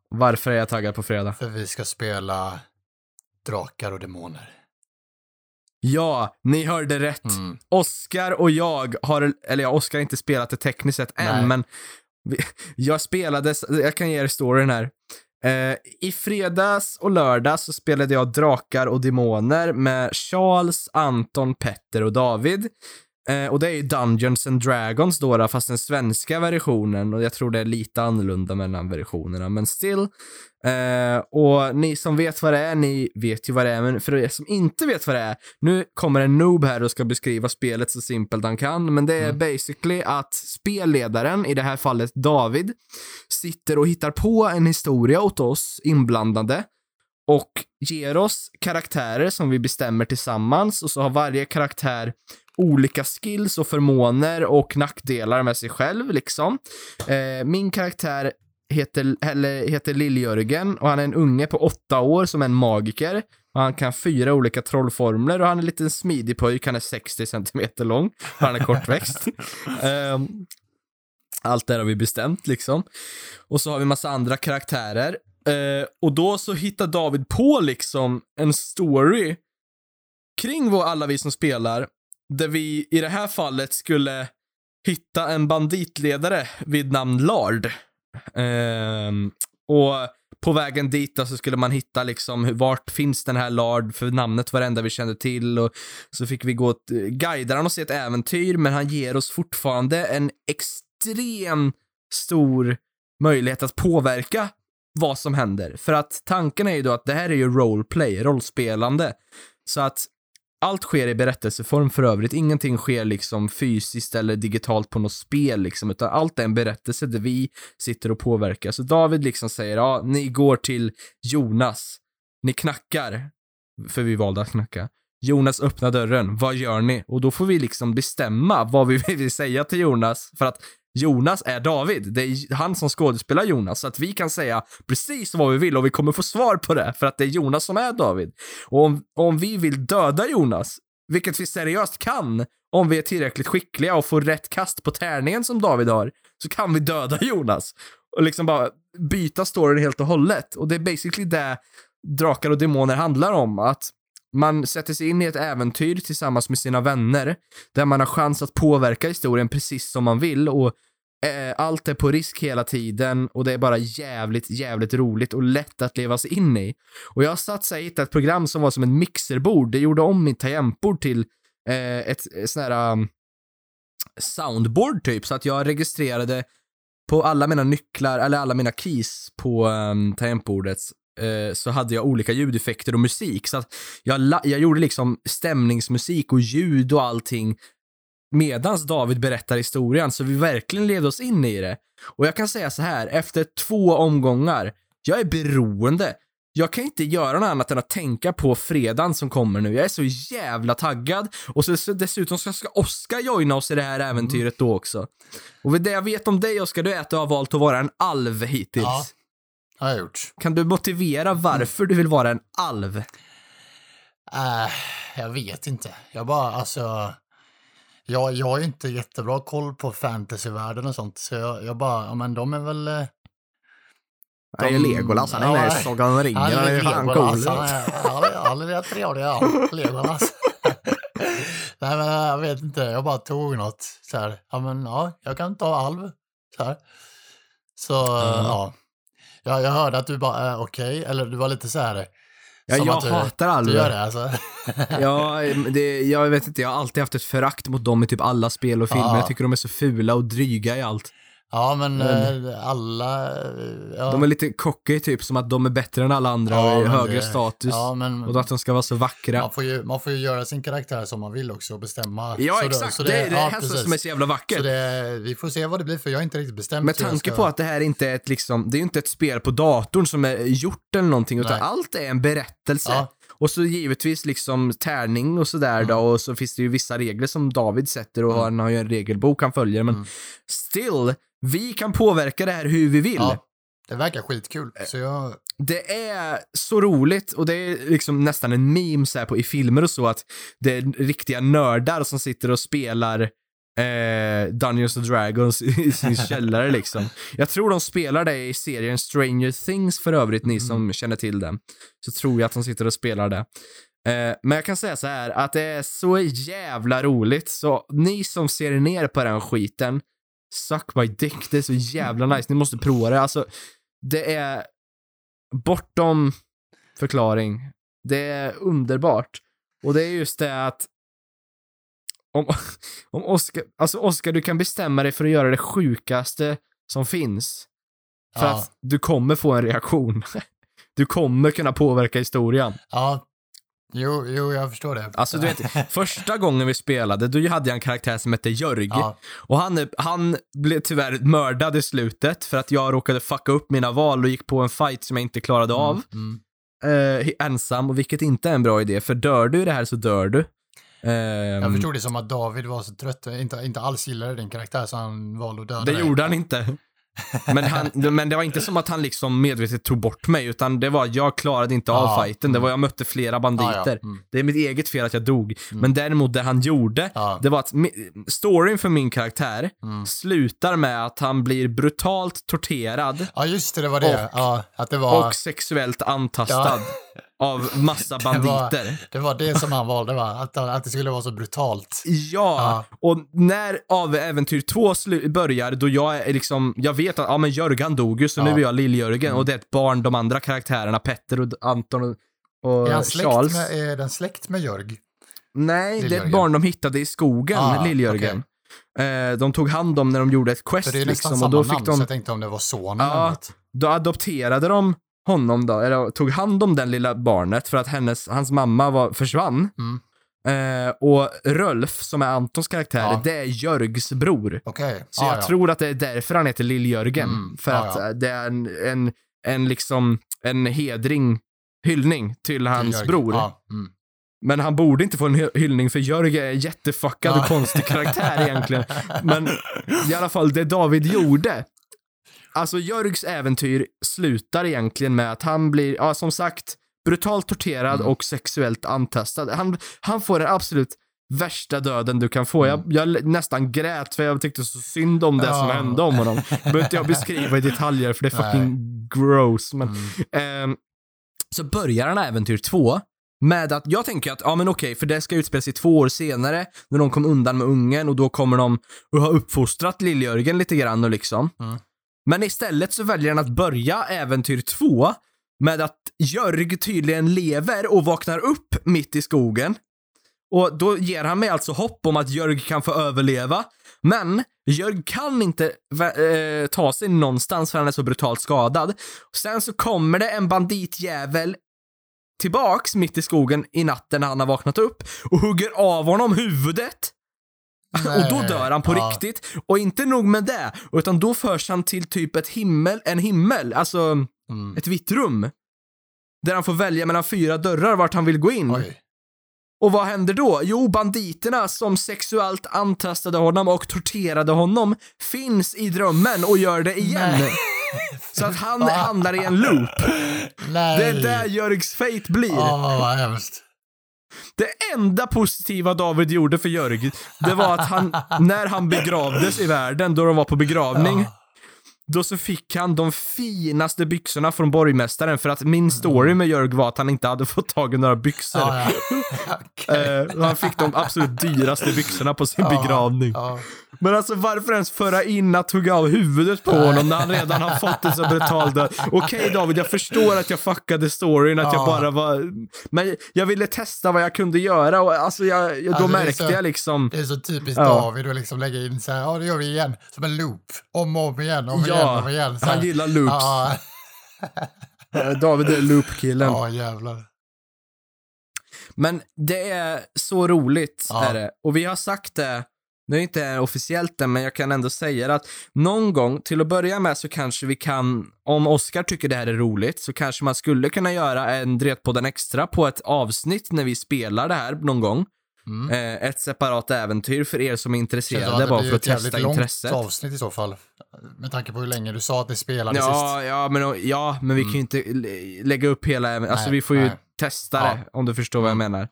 Varför är jag taggad på fredag? för vi ska spela Drakar och Demoner. Ja, ni hörde rätt. Mm. Oskar och jag har, eller ja, Oskar har inte spelat det tekniskt sett än, Nej. men vi, jag spelade, jag kan ge er storyn här. Eh, I fredags och lördags så spelade jag Drakar och Demoner med Charles, Anton, Petter och David. Eh, och det är ju Dungeons and Dragons då, då, fast den svenska versionen och jag tror det är lite annorlunda mellan versionerna, men still. Eh, och ni som vet vad det är, ni vet ju vad det är, men för er som inte vet vad det är, nu kommer en noob här och ska beskriva spelet så simpelt han kan, men det är Mm. basically att spelledaren, i det här fallet David, sitter och hittar på en historia åt oss inblandade och ger oss karaktärer som vi bestämmer tillsammans och så har varje karaktär olika skills och förmåner och nackdelar med sig själv liksom. Eh, min karaktär heter, eller, heter Lill-Jörgen och han är en unge på åtta år som är en magiker. Och han kan fyra olika trollformler och han är en liten smidig pojk, han är 60 centimeter lång. och Han är kortväxt. Ehm, allt det här har vi bestämt liksom. Och så har vi massa andra karaktärer. Eh, och då så hittar David på liksom en story kring vad alla vi som spelar, där vi i det här fallet skulle hitta en banditledare vid namn Lard. Ehm, och på vägen dit då så skulle man hitta liksom vart finns den här Lard, för namnet var det enda vi kände till och så fick vi gå och Guidar han oss i ett äventyr, men han ger oss fortfarande en extrem stor möjlighet att påverka vad som händer. För att tanken är ju då att det här är ju roleplay, rollspelande. Så att allt sker i berättelseform för övrigt. Ingenting sker liksom fysiskt eller digitalt på något spel liksom, utan allt är en berättelse där vi sitter och påverkar. Så David liksom säger, ja, ni går till Jonas. Ni knackar. För vi valde att knacka. Jonas öppnar dörren. Vad gör ni? Och då får vi liksom bestämma vad vi vill säga till Jonas. För att Jonas är David. Det är han som skådespelar Jonas. Så att vi kan säga precis vad vi vill och vi kommer få svar på det. För att det är Jonas som är David. Och om, om vi vill döda Jonas, vilket vi seriöst kan, om vi är tillräckligt skickliga och får rätt kast på tärningen som David har, så kan vi döda Jonas. Och liksom bara byta storyn helt och hållet. Och det är basically det Drakar och Demoner handlar om. Att man sätter sig in i ett äventyr tillsammans med sina vänner, där man har chans att påverka historien precis som man vill och eh, allt är på risk hela tiden och det är bara jävligt, jävligt roligt och lätt att leva sig in i. Och jag satt så här, hittade ett program som var som ett mixerbord, det gjorde om mitt tangentbord till eh, ett, ett sån här um, soundboard typ, så att jag registrerade på alla mina nycklar, eller alla mina keys på um, tangentbordet eh, så hade jag olika ljudeffekter och musik. Så att jag, jag gjorde liksom stämningsmusik och ljud och allting medans David berättar historien, så vi verkligen levde oss in i det. Och jag kan säga så här, efter två omgångar, jag är beroende. Jag kan inte göra något annat än att tänka på fredagen som kommer nu. Jag är så jävla taggad. Och så, så dessutom ska, ska Oskar joina oss i det här äventyret då också. Och det jag vet om dig Oskar, det är att du har valt att vara en alv hittills. Ja. Har jag gjort. Kan du motivera varför du vill vara en alv? Äh, jag vet inte. Jag bara, alltså... Jag, jag har inte jättebra koll på fantasyvärlden och sånt, så jag, jag bara, ja men de är väl... eh, Han är De- Legolas, han är med i Sagan om ringen, han är fan cool. Han är, han han rätt trevlig, ja. Legolas. Nej men jag vet inte, jag bara tog något så här. Ja men ja, jag kan ta alv. Så här. Så Mm. ja. Ja. Jag hörde att du bara, äh, okej, eller du var lite så här. Ja, jag att du, hatar Du gör det alltså? Ja, det, jag vet inte, jag har alltid haft ett förakt mot dem i typ alla spel och filmer. Ja. Jag tycker de är så fula och dryga i allt. Ja men, Men- eh, alla... eh, Ja, De är lite cocky typ, som att de är bättre än alla andra Ja, och i högre det- status. ja, men, Och att de ska vara så vackra. man, får ju, man får ju göra sin karaktär som man vill också och bestämma. Ja, Så exakt. så det, är det ja, här precis. som är så jävla vackert. Så det, vi får se vad det blir för jag har inte riktigt bestämt. Med tanke ska- på att det här inte är ett liksom, det är inte ett spel på datorn som är gjort eller någonting, utan Nej. allt är en berättelse. Och så givetvis liksom tärning och sådär då, och så finns det ju vissa regler som David sätter och Mm. han har ju en regelbok han följer, men Mm. still, vi kan påverka det här hur vi vill. Ja, det verkar skitkul. Eh. Så jag, Det är så roligt och det är liksom nästan en meme så här på, i filmer och så att det är riktiga nördar som sitter och spelar eh, Dungeons and Dragons i sin källare liksom. Jag tror de spelar det i serien Stranger Things för övrigt, ni som känner till den. Så tror jag att de sitter och spelar det. Eh, men jag kan säga så här att det är så jävla roligt, så ni som ser ner på den skiten, suck my dick, det är så jävla nice, ni måste prova det. Alltså, det är bortom förklaring. Det är underbart. Och det är just det att om, om Oscar, alltså Oscar, du kan bestämma dig för att göra det sjukaste som finns. För Ja. att du kommer få en reaktion. Du kommer kunna påverka historien. ja, jo, jo, jag förstår det. Alltså du vet, första gången vi spelade, då hade jag en karaktär som hette Jörg. Ja, Och han, han blev tyvärr mördad i slutet för att jag råkade fucka upp mina val och gick på en fight som jag inte klarade av. mm, eh, ensam, och vilket inte är en bra idé, för dör du i det här så dör du. jag Ehm, förstod det som att David var så trött, inte, inte alls gillade din karaktär så han valde att döda det dig. gjorde han inte. Men, han, men det var inte som att han liksom medvetet tog bort mig, utan det var jag klarade inte av Ja, fighten. Det var jag mötte flera banditer. Ja, ja, mm, Det är mitt eget fel att jag dog. Men däremot det han gjorde, det var att storyn för min karaktär mm. slutar med att han blir brutalt torterad ja, just det, det var det. Och- att det var, och sexuellt antastad av massa Det var- banditer. det var det som han valde, va? Att, att det skulle vara så brutalt. Ja, och när av äventyr 2 slu- börjar, då jag är liksom, jag vet att, ja men Jörgen dog ju, så nu Ja. är jag Lill-Jörgen, Mm. och det är ett barn, de andra karaktärerna, Petter och Anton och, och Är, Charles. med, är den släkt med Jörg? Nej, det är ett barn de hittade i skogen, Ah, Lill-Jörgen. Eh, de tog hand om när de gjorde ett quest För det är nästan liksom, och samma då fick namn, så de, jag tänkte om det var sonen Ja. då adopterade de honom då, eller tog hand om den lilla barnet för att hennes, hans mamma var, försvann. Mm. Eh, och Rölf, som är Antons karaktär, Ja. det är Jörgs bror. Okej. Så ah, jag ja. tror att det är därför han heter Lill-Jörgen. Mm, För ja, att ja. eh, det är en, en, en liksom, en hedring, hyllning till hans Jörg. bror. Ja, mm. Men han borde inte få en hy- hyllning för Jörg är en jättefuckad och konstig karaktär egentligen. Men i alla fall, det David gjorde. Alltså Jörgs äventyr slutar egentligen med att han blir, ja som sagt, brutalt torterad Mm. och sexuellt antastad. Han, han får den absolut värsta döden du kan få. Jag, jag l- nästan grät för jag tyckte så synd om det Mm. Ja. som hände om honom. behöver inte jag beskriva i detaljer för det är Nej. fucking gross. Men, Mm. Ehm, så börjar han äventyr 2 med att, jag tänker att, ja men okej, för det ska utspela sig två år senare, när de kom undan med ungen och då kommer de att ha uppfostrat Lill-Jörgen lite grann och liksom. Mm. Men istället så väljer han att börja äventyr 2 med att Jörg tydligen lever och vaknar upp mitt i skogen. Och då ger han mig alltså hopp om att Jörg kan få överleva. Men Jörg kan inte äh, ta sig någonstans för han är så brutalt skadad. Sen så kommer det en banditjävel tillbaks mitt i skogen i natten när han har vaknat upp och hugger av honom huvudet. Och då dör han på Ja. riktigt. Och inte nog med det, utan då förs han till typ ett himmel, en himmel, alltså Mm. ett vitt rum. Där han får välja mellan fyra dörrar vart han vill gå in. Oj. Och vad händer då? Jo, banditerna som sexuellt antastade honom och torterade honom finns i drömmen och gör det igen. Nej. Så att han hamnar i en loop. Nej. Det är där Jörgs fate blir. Åh, vad hemskt. Det enda positiva David gjorde för Jörg, det var att han, när han begravdes i världen, då de var på begravning, Ja. då så fick han de finaste byxorna från borgmästaren för att min story med Jörg var att han inte hade fått tag i några byxor. Ja, ja. Eh, och han fick de absolut dyraste byxorna på sin begravning. Men alltså varför ens föra in att hugga av huvudet på honom när han redan har fått det så brutalt död? Okej David, jag förstår att jag fuckade storyn, att jag Ja. bara var... Men jag ville testa vad jag kunde göra och alltså jag, jag, då Alltså, märkte så- jag liksom... Det är så typiskt Ja. David att liksom lägga in så här, ja det gör vi igen, som en loop. Om och om igen, om igen, Ja, om igen. Så här. han gillar loops. Ja, Eh, David är loopkillen. ja jävlar. Men det är så roligt, Ja. är det. Och vi har sagt det, det är inte officiellt än, men jag kan ändå säga att någon gång, till att börja med så kanske vi kan, om Oscar tycker det här är roligt, så kanske man skulle kunna göra en Dretpodden Extra på ett avsnitt när vi spelar det här någon gång. Mm. Eh, ett separat äventyr för er som är intresserade, bara för att testa långt intresset. avsnitt i så fall. Med tanke på hur länge du sa att ni spelade sist. Ja, ja, men, ja, men vi kan ju inte lä- lägga upp hela, alltså Mm. Nej, vi får ju nej. testa Ja. det, om du förstår vad jag Mm. menar.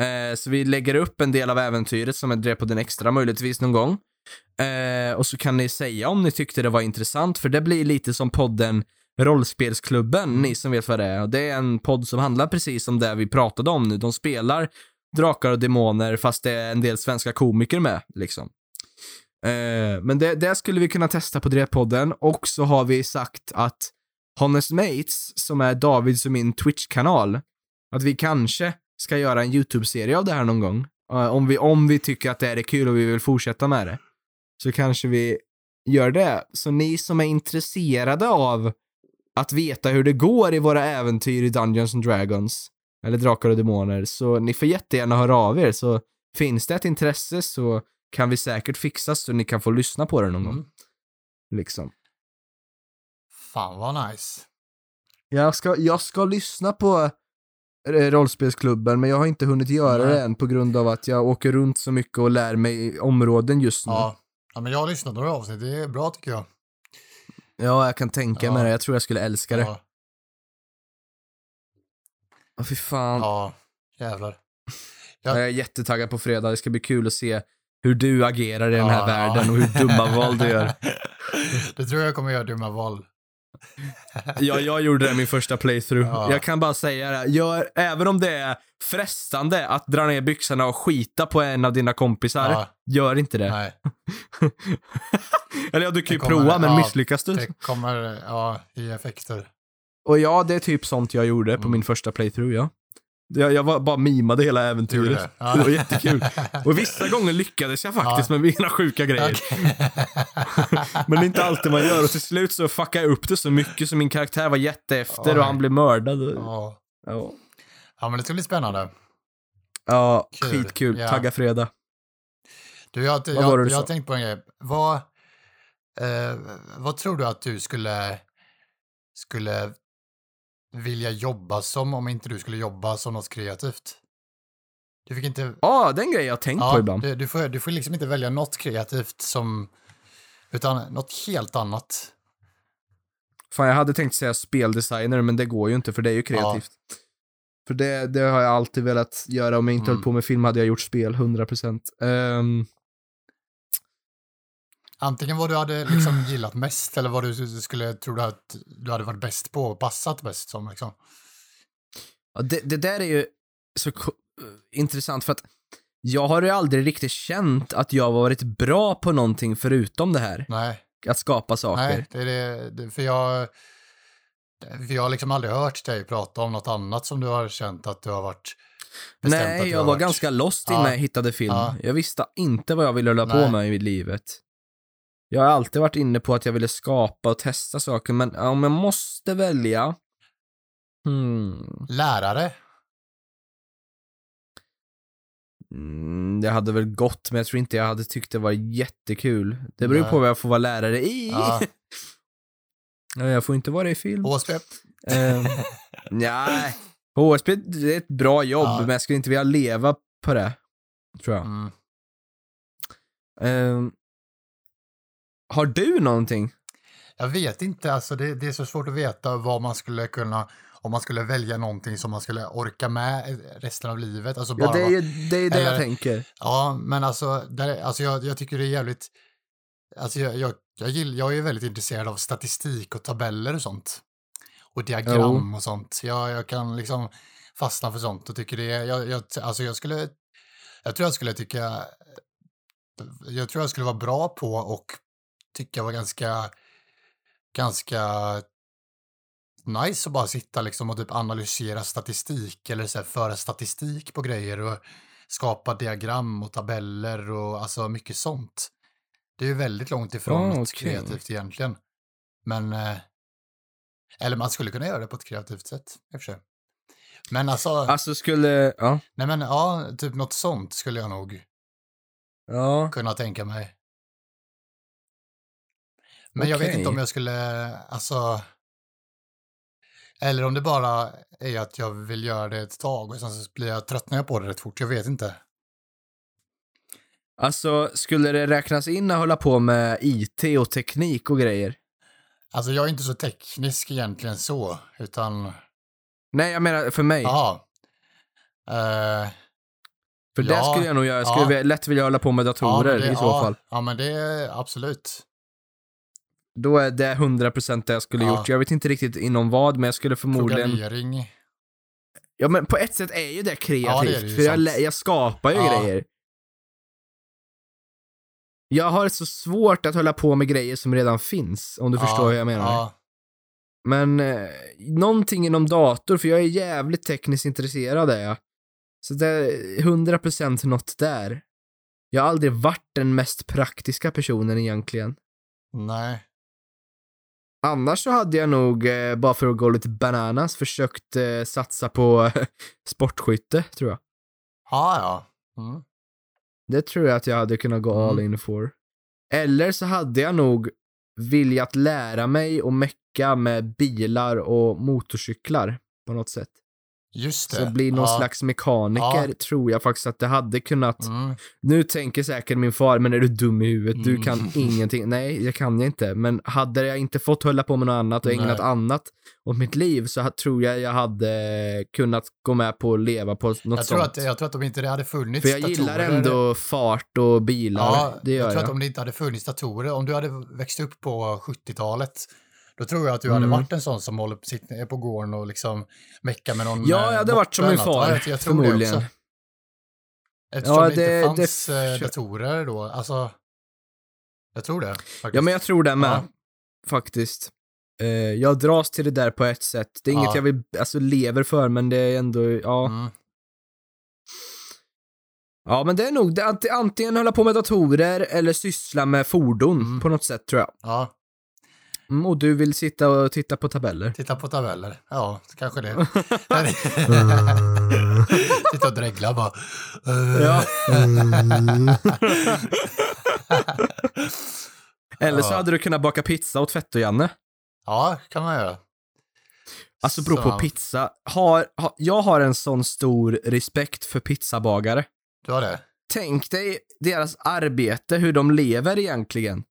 Eh, så vi lägger upp en del av äventyret som är drev på den extra möjligtvis någon gång. Eh, och så kan ni säga om ni tyckte det var intressant, för det blir lite som podden Rollspelsklubben, ni som vet vad det är. Och Det är en podd som handlar precis om det vi pratade om nu. De spelar drakar och demoner fast det är en del svenska komiker med, liksom. Eh, men det, det skulle vi kunna testa på Drevpodden och så har vi sagt att Honest Mates, som är Davids och min Twitch-kanal, att vi kanske ska göra en YouTube-serie av det här någon gång. Om, vi, om vi tycker att det är kul och vi vill fortsätta med det. Så kanske vi gör det. Så ni som är intresserade av att veta hur det går i våra äventyr i Dungeons and Dragons, eller Drakar och Demoner, så ni får jättegärna höra av er. Så finns det ett intresse så kan vi säkert fixa så ni kan få lyssna på det någon gång. Mm. Liksom. Fan vad nice. Jag ska, jag ska lyssna på rollspelsklubben, men jag har inte hunnit göra Nej. det än på grund av att jag åker runt så mycket och lär mig områden just nu. Ja, Ja. ja, men jag har lyssnat några avsnitt. Det är bra tycker jag. jag kan tänka Ja. mig det. Jag tror jag skulle älska det. Ja, Åh, fy fan. ja jävlar. Ja. Jag är jättetaggad på fredag. Det ska bli kul att se hur du agerar i den här Ja, världen ja. och hur dumma val du gör. Det tror jag kommer göra dumma val. Ja, jag gjorde det min första playthrough. Ja. Jag kan bara säga det. Gör, även om det är frestande att dra ner byxorna och skita på en av dina kompisar, Ja. gör inte det. Nej, Eller ja, du kan ju kommer- prova, men ja, misslyckas du det kommer ja, i effekter. Och ja, det är typ sånt jag gjorde på Mm. min första playthrough, ja. Jag, jag var, bara mimade hela äventyret. det? Ja. Det var jättekul. Och vissa gånger lyckades jag faktiskt med mina sjuka grejer. Okej. Men det är inte alltid man gör och till slut så fuckade jag upp det så mycket så min karaktär var jätteefter Oj. och han blev mördad. ja. Ja, ja, men det ska bli spännande. ja Kul. skitkul. Ja. Tagga fredag. Du, jag, jag, jag, du har sa? tänkt på en grej. Vad, eh, vad tror du att du skulle, skulle vilja jobba som om inte du skulle jobba som något kreativt? Du fick inte... Ja, den grejen jag tänkt på Ja, ibland. du, du, får, du får liksom inte välja något kreativt som... Utan något helt annat. Fan, jag hade tänkt säga speldesigner, men det går ju inte för det är ju kreativt. För det, det har jag alltid velat göra. Om jag inte Mm. höll på med film hade jag gjort spel, 100%. Um, Antingen vad du hade liksom gillat mest eller vad du skulle tro att du hade varit bäst på och passat bäst som. Liksom. Ja, det, det där är ju så intressant för att jag har ju aldrig riktigt känt att jag varit bra på någonting förutom det här. Nej, Att skapa saker. nej det är det, för jag... För jag har liksom aldrig hört dig prata om något annat som du har känt att du har varit Nej, jag var varit- ganska lost Ja. innan jag hittade film. Ja. Jag visste inte vad jag ville hålla på Nej. med i livet. Jag har alltid varit inne på att jag ville skapa och testa saker, men om jag måste välja... Hmm. Lärare. Mm, det hade väl gått, men jag tror inte jag hade tyckt det var jättekul. Det beror ju Nej. på vad jag får vara lärare i. Ja. Ja, jag får inte vara i film. Ehm, Nej. HSB det är ett bra jobb, Ja. men jag skulle inte vilja leva på det. Tror jag. Mm. Ehm, har du någonting? Jag vet inte, alltså det, det är så svårt att veta vad man skulle kunna, om man skulle välja någonting som man skulle orka med resten av livet. Alltså bara Ja, det är ju det, är det jag tänker. Ja, men alltså, där, alltså jag, jag tycker det är jävligt... Alltså jag, jag, jag, gill, jag är väldigt intresserad av statistik och tabeller och sånt. Och diagram och sånt. Jag, jag kan liksom fastna för sånt och tycker det är... Jag, jag, alltså jag skulle... Jag tror jag skulle tycka... Jag tror jag skulle vara bra på och tycka var ganska... Ganska nice att bara sitta liksom och typ analysera statistik eller så här, föra statistik på grejer och skapa diagram och tabeller och alltså mycket sånt. Det är ju väldigt långt ifrån Ah, något okej. kreativt egentligen. Men, eh, eller man skulle kunna göra det på ett kreativt sätt i och för sig. Men alltså, Alltså skulle, ja. nej men ja, typ något sånt skulle jag nog Ja. kunna tänka mig. Men jag vet inte om jag skulle, alltså, eller om det bara är att jag vill göra det ett tag och sen så blir jag tröttnar jag på det rätt fort, jag vet inte. Alltså, skulle det räknas in att hålla på med IT och teknik och grejer? Alltså jag är inte så teknisk egentligen så, utan, Nej, jag menar för mig. jaha. Eh, för det ja, skulle jag nog göra. Jag skulle ja. lätt vilja hålla på med ja, datorer men det, i så ja, fall. Ja, men det är absolut. Då är det 100% det jag skulle Ja. gjort. Jag vet inte riktigt inom vad, men jag skulle förmodligen... Programmering. Ja, men på ett sätt är ju det Ja, kreativt. det är det ju för jag, jag skapar ju Ja. grejer. Jag har så svårt att hålla på med grejer som redan finns, om du förstår vad jag menar. Ja, Men eh, någonting inom dator, för jag är jävligt tekniskt intresserad är jag. Så det är 100% något där. Jag har aldrig varit den mest praktiska personen egentligen. nej. Annars så hade jag nog, eh, bara för att gå lite bananas, försökt eh, satsa på sportskytte, tror jag. Ja, ja. Mm. Det tror jag att jag hade kunnat gå all Mm. in for. Eller så hade jag nog viljat lära mig och mecka med bilar och motorcyklar på något sätt. Just det. Så bli någon ja. slags mekaniker Ja. tror jag faktiskt att det hade kunnat. Mm. Nu tänker säkert min far, men är du dum i huvudet? Du Mm. kan ingenting. Nej, det kan jag inte. Men hade jag inte fått hålla på med något annat och ägnat Nej. annat åt mitt liv så tror jag jag hade kunnat gå med på att leva på något Jag tror, sånt. att, jag tror att om inte det hade funnits För jag gillar datorer- ändå fart och bilar. Ja, det gör jag jag. tror att om det inte hade funnits datorer, om du hade växt upp på 70-talet, då tror jag att du hade Mm. varit en sån som håller på, sitter- är på gården och liksom meckar med någon Ja, eh, jag hade varit som min far, jag, jag tror det förmodligen. också. Eftersom Ja, det, det- inte fanns det- eh, datorer då, alltså. Jag tror det. Faktiskt. Ja, men jag tror det med. Ja. Faktiskt. Eh, jag dras till det där på ett sätt. Det är inget Ja. jag vill, alltså lever för, men det är ändå, ja. Mm. Ja, men det är nog det, antingen hålla på med datorer eller syssla med fordon Mm. på något sätt tror jag. Ja, Mm, och du vill sitta och titta på tabeller. titta på tabeller. Ja, kanske det. Sitta och dregla bara. Ja. Eller så Ja. hade du kunnat baka pizza åt Fetto-Janne. ja, kan man göra. Alltså beror på pizza. Har, har, jag har en sån stor respekt för pizzabagare. Du har det? Tänk dig deras arbete, hur de lever egentligen.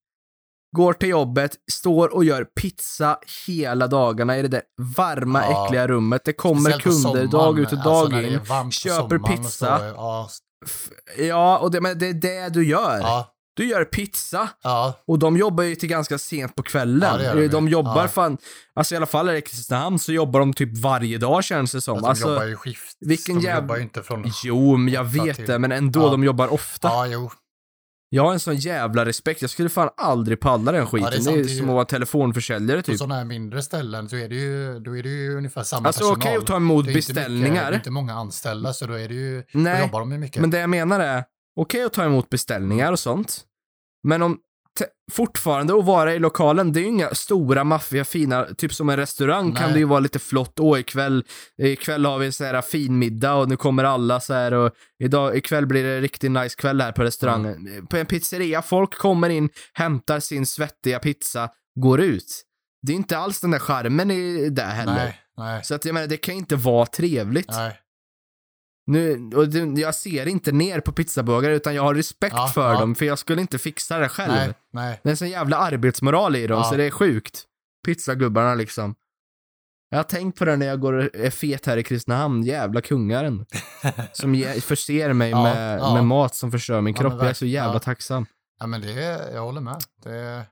Går till jobbet, står och gör pizza hela dagarna i det där varma, Ja. äckliga rummet. Det kommer kunder dag ut och alltså dag är in. köper pizza. så, ja, Ja, och det, men det är det du gör. ja, Du gör pizza ja, och de jobbar ju till ganska sent på kvällen. Ja, de jobbar Ja. fan, alltså i alla fall är det i Kristinehamn så jobbar de typ varje dag känns det som. de Alltså, jobbar ju skift. vilken de jäv- jobbar ju inte från... Jo, men jag vet till- det, men ändå, Ja. de jobbar ofta. Ja, jo. Jag har en sån jävla respekt, jag skulle fan aldrig palla den skiten. det är det, sant, är det är som ju- att vara telefonförsäljare På typ. sådana här mindre ställen så är det ju, då är det ju ungefär samma Alltså personal. okej att ta emot Det är inte mycket- beställningar. det är inte många anställda så då är det ju, då Nej, jobbar de ju mycket. Men det jag menar är, okej att ta emot beställningar och sånt, men om fortfarande att vara i lokalen, det är ju inga stora maffiga fina, typ som en restaurang kan Nej. det ju vara lite flott, åh ikväll, ikväll har vi så här fin middag och nu kommer alla så här och idag, ikväll blir det riktigt nice kväll här på restaurangen. Mm. På en pizzeria, folk kommer in, hämtar sin svettiga pizza, går ut. Det är inte alls den där charmen i det heller. nej, nej, Så att jag menar, det kan inte vara trevligt. nej. Nu, och det, jag ser inte ner på pizzabagare utan jag har respekt Ja, för ja. dem för jag skulle inte fixa det själv. Nej, nej. Det är en sån jävla arbetsmoral i dem Ja. så det är sjukt. Pizzagubbarna liksom. Jag har tänkt på det när jag går och är fet här i Kristinehamn, jävla kungaren. Som ge, förser mig med, med mat som förstör min kropp. jag är så jävla tacksam. Ja men det, jag håller med. Det,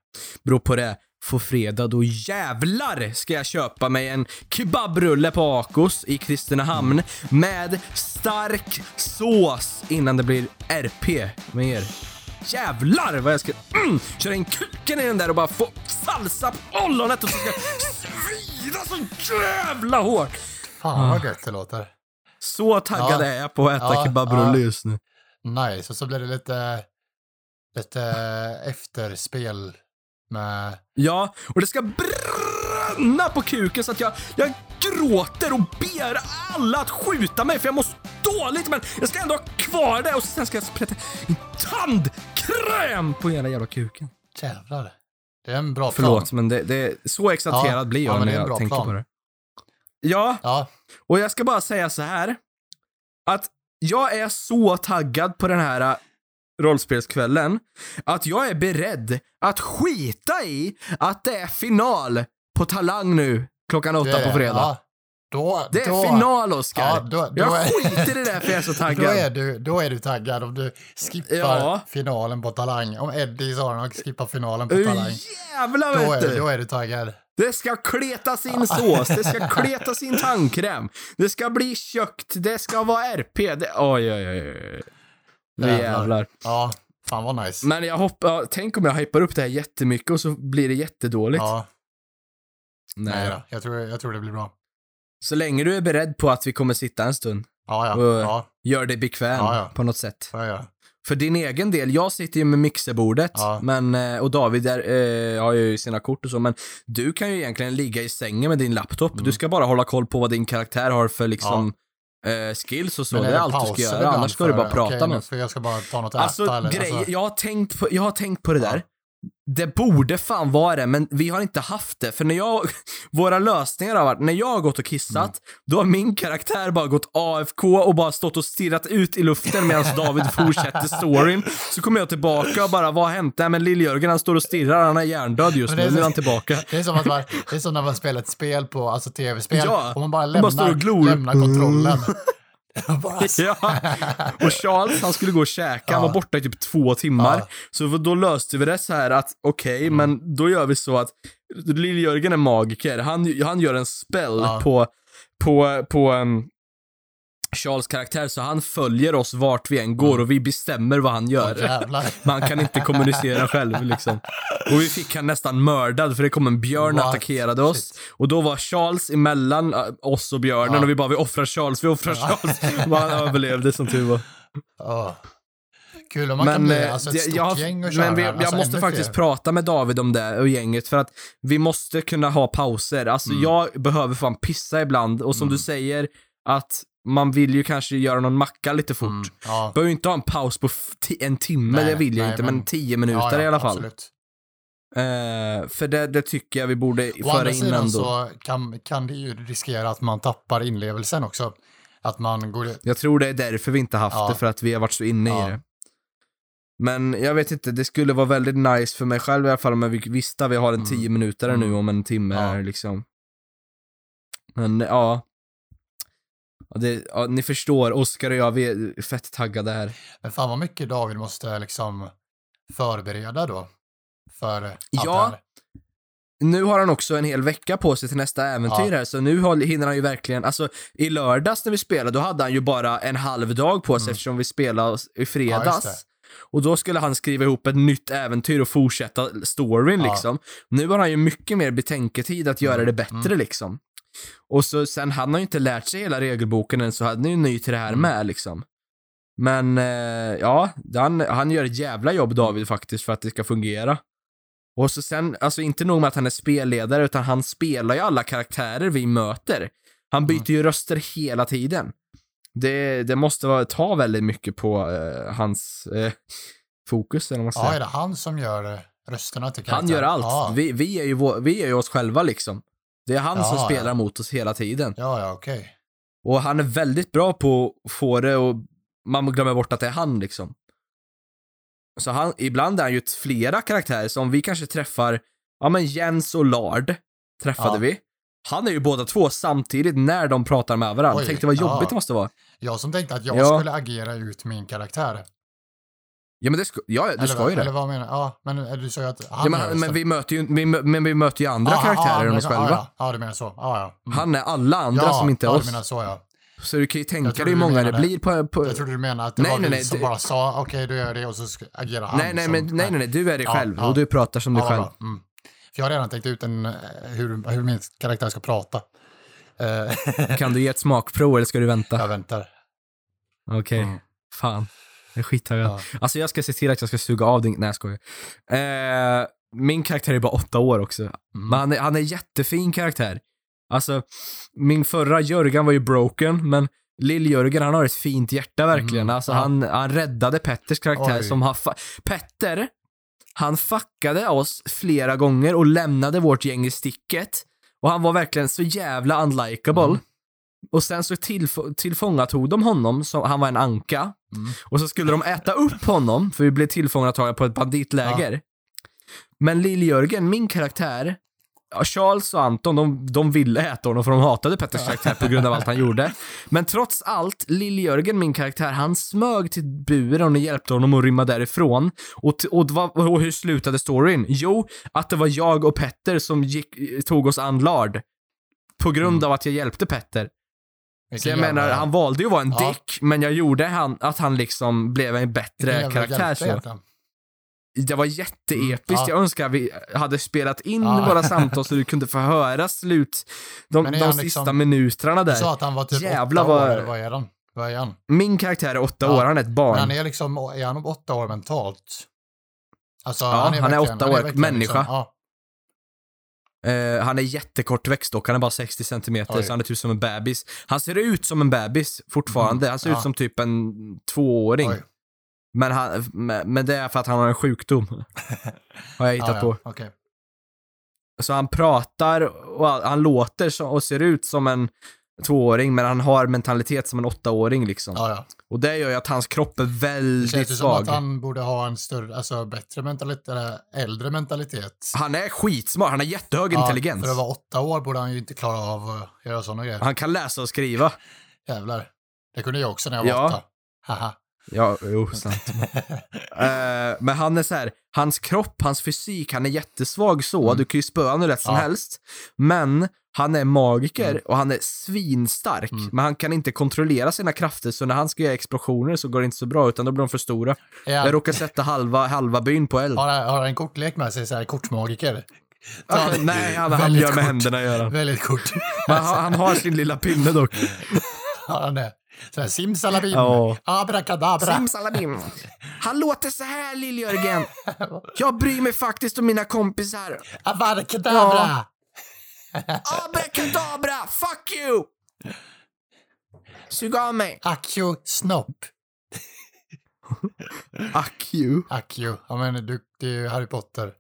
Beror på det. Får fredag, då jävlar ska jag köpa mig en kebabrulle på Akos i Kristinehamn med stark sås innan det blir RP med er. Jävlar vad jag ska mm, köra in kuken i den där och bara få salsa på ollonet och så ska jag svida så jävla hårt. fan vad gött det låter. Så taggad Ja. är jag på att äta Ja, kebabrulle ja. just nu. Nice, och så blir det lite, lite efterspel med, Ja, och det ska bränna på kuken så att jag, jag gråter och ber alla att skjuta mig för jag mår så dåligt men jag ska ändå ha kvar det och sen ska jag sprätta in tandkräm på hela jävla kuken. jävlar. Det är en bra Förlåt, plan. men det, det, så exalterad Ja, blir ja, jag men när en jag tänker plan. på det. Ja, Ja, och jag ska bara säga så här. Att jag är så taggad på den här rollspelskvällen att jag är beredd att skita i att det är final på Talang nu klockan åtta det- på fredag. Ja, då, Det är då, final, Oskar. Ja, då, då, jag är, skiter i det för jag är så då, taggad. är du, då är du taggad om du skippar Ja. finalen på Talang. Om Eddie Sarnok skippar finalen på Talang. jävlar Då vet är, du! då är du taggad. Det ska kletas in sås, det ska kletas in tandkräm, det ska bli kökt, det ska vara RP. Det, oj, oj, oj. Nu Jävlar. jävlar. Ja, fan vad nice. Men jag hoppas, tänk om jag hypar upp det här jättemycket och så blir det jättedåligt. ja, nej Nej. då. Jag tror, jag tror det blir bra. Så länge du är beredd på att vi kommer sitta en stund, Ja, ja. Och- ja, gör dig bekväm Ja, ja. på något sätt. jag göra. För din egen del, jag sitter ju med mixerbordet, Ja. men, eh, och David är, eh, har ju sina kort och så, men du kan ju egentligen ligga i sängen med din laptop. Mm. Du ska bara hålla koll på vad din karaktär har för liksom eh, skills och så. Men det är allt du ska göra, annars ska du bara prata okej, med Jag ska bara ta något att Alltså, äta eller? grej, Alltså, jag, har tänkt på, jag har tänkt på det där. Det borde fan vara det, men vi har inte haft det. För när jag, våra lösningar har varit, när jag har gått och kissat, Mm. då har min karaktär bara gått AFK och bara stått och stirrat ut i luften medan David fortsätter storyn. Så kommer jag tillbaka och bara, vad har hänt? Nej men Lill-Jörgen han står och stirrar, han är hjärndöd just nu, nu är han tillbaka. Det är som att man, det är som när man spelar ett spel på, alltså tv-spel, Ja, och man bara man lämnar, glor. lämnar kontrollen. Ja, och Charles han skulle gå och käka, han var borta i typ två timmar. Ja. Så då löste vi det så här att, okej, men då gör vi så att Lill-Jörgen är magiker, han, han gör en spell Ja. på, på, på um, Charles karaktär, så han följer oss vart vi än går och vi bestämmer vad han gör. Jävlar. Man kan inte kommunicera själv liksom. Och vi fick han nästan mördad för det kom en björn och attackerade oss. Shit. Och då var Charles emellan äh, oss och björnen Ja. och vi bara, vi offrar Charles, vi offrar Ja. Charles. Och han överlevde som tur var. Ja. Kul om man kan Men, bli eh, alltså, ett stort jag, gäng och köra. men vi, alltså, jag måste ännu faktiskt fler. prata med David om det och gänget för att vi måste kunna ha pauser. Alltså Mm. jag behöver fan pissa ibland och som Mm. du säger att man vill ju kanske göra någon macka lite fort. Mm, ja. Behöver ju inte ha en paus på en timme, Nej, det vill jag nej, inte, men, men- tio minuter ja, ja, i alla fall. Absolut. Eh, för det, det tycker jag vi borde Å föra andra in sidan ändå. så kan, kan det ju riskera att man tappar inlevelsen också. Att man går... Jag tror det är därför vi inte haft Ja. det, för att vi har varit så inne Ja. i det. Men jag vet inte, det skulle vara väldigt nice för mig själv i alla fall om vi visste att vi har en Mm. tio minuter nu Mm. om en timme Ja. liksom. Men ja. Ja, det, ja ni förstår, Oskar och jag, vi är fett taggade här. Men fan vad mycket David måste liksom förbereda då. För Ja, här. Nu har han också en hel vecka på sig till nästa äventyr Ja. här, så nu hinner han ju verkligen, alltså i lördags när vi spelade, då hade han ju bara en halv dag på sig Mm. eftersom vi spelade i Ja, fredags. just Och då skulle han skriva ihop ett nytt äventyr och fortsätta storyn Ja. liksom. Nu har han ju mycket mer betänketid att göra Mm, det bättre liksom. Och så sen, han har ju inte lärt sig hela regelboken än, så han är ju ny till det här Mm. med liksom. Men eh, ja, han, han gör ett jävla jobb David faktiskt för att det ska fungera. Och så sen, alltså inte nog med att han är spelledare, utan han spelar ju alla karaktärer vi möter. Han byter ju röster hela tiden. Det, det måste vara, ta väldigt mycket på eh, hans eh, fokus, eller vad man Ja, säger. är det han som gör rösterna till han karaktären? gör allt. Ja, Vi, vi, är ju vår, vi är ju oss själva liksom. Det är han Ja, som ja. spelar mot oss hela tiden. ja, ja okej. Och han är väldigt bra på att få det och man glömmer bort att det är han liksom. Så han, ibland är han ju flera karaktärer, som vi kanske träffar, ja men Jens och Lard träffade Ja. vi. Han är ju båda två samtidigt när de pratar med varandra. Oj, Tänk dig vad jobbigt ja. det måste vara. Jag som tänkte att jag Ja. skulle agera ut min karaktär. Ja men det ska, ja, du eller, ska ju Eller det. vad menar du? Ja, men du sa ju att han Ja, men, rösten. men, vi möter ju, vi, men vi möter ju andra Ja, karaktärer ja, än oss ja, själva. Ja, ja, du menar så. Ja, ja. Mm. Han är alla andra ja, som inte är ja, oss. du menar så ja. Så du kan ju tänka dig hur du många det blir på... på Jag trodde du menade att det Nej, var nej, vi nej, som det- bara sa okej, du gör det och så agerar han. nej, nej, som, men, nej, nej, nej, du är dig Ja, själv ja. och du pratar som Ja, dig själv. Mm. För jag har redan tänkt ut en, eh, hur, hur min karaktär ska prata. Eh, Kan du ge ett smakprov eller ska du vänta? jag väntar. Okej, Mm. fan. Jag är skittaggad. Ja. Alltså jag ska se till att jag ska suga av din... Nej jag skojar. Eh, min karaktär är bara åtta år också. Mm. Men han är, han är jättefin karaktär. Alltså, min förra Jörgen var ju broken, men Lill-Jörgen han har ett fint hjärta verkligen. Mm, Alltså ja. han, han räddade Petters karaktär Oj. som har... fa- Petter, han fuckade oss flera gånger och lämnade vårt gäng i sticket. Och han var verkligen så jävla unlikable. Mm. Och sen så tillf- tillfångatog de honom, som, han var en anka. Mm. Och så skulle de äta upp honom, för vi blev tillfångatagna på ett banditläger. Men Lill-Jörgen, min karaktär, ja, Charles och Anton, de, de ville äta honom för de hatade Petters karaktär på grund av allt han gjorde. Men trots allt, Lill-Jörgen, min karaktär, han smög till buren och hjälpte honom att rymma därifrån. Och, och, och hur slutade storyn? Jo, att det var jag och Petter som gick, tog oss an Lard. På grund Mm. av att jag hjälpte Petter. Så jag jävla- menar, han valde ju att vara en Ja. dick, men jag gjorde han, att han liksom blev en bättre jävla karaktär så. Det var jätteepiskt. Mm, ja. Jag önskar vi hade spelat in Ja. våra samtal så du kunde få höra slut, de, är de han sista liksom- minuterna Du där. sa att han var typ Jävlar åtta år, vad- eller vad är han? Vad är han? Min karaktär är åtta år, han är ett barn. Men han är liksom, är han åtta år mentalt? Alltså, Ja, han är verkligen- åtta år, verkligen människa. Liksom, ja, Eh, han är jättekortväxt dock, han är bara 60 centimeter, Oj. så han är typ som en bebis. Han ser ut som en bebis fortfarande, Mm, han ser ja. ut som typ en tvååring. oj. Men, han, men det är för att han har en sjukdom. Har jag hittat Ja, ja, på. okej. Så han pratar och han låter så, och ser ut som en tvååring, men han har mentalitet som en åttaåring liksom. Ja, ja. Och det gör ju att hans kropp är Det väldigt känns ju som svag. att han borde ha en större, alltså bättre mentalitet, eller äldre mentalitet. Han är skitsmart, han har jättehög Ja, intelligens. För att vara åtta år borde han ju inte klara av att göra sådana grejer. Han kan läsa och skriva. Jävlar. Det kunde jag också när jag var Ja. åtta. Haha. Ja, jo, sant. Eh, men han är så här, hans kropp, hans fysik, han är jättesvag så. Mm. Du kan ju spöa honom lätt som Ja. helst. Men han är magiker Mm. och han är svinstark. Mm. Men han kan inte kontrollera sina krafter, så när han ska göra explosioner så går det inte så bra, utan då blir de för stora. Är Jag råkar sätta halva, halva byn på eld. har, han, har han en kortlek med sig, så här kortmagiker? Ah, Ta- nej, han, han gör med kort. händerna gör han. Välj ett kort. Men han, han har sin lilla pinne dock. har han det? Så här, simsalabim, Ja. abrakadabra. Simsalabim. Han låter så här, Lill-Jörgen. Jag bryr mig faktiskt om mina kompisar. Avarkadabra! Abrakadabra, fuck you! Sug av mig. Akio snopp. Ack you. Akio. Ja men du, det är ju Harry Potter.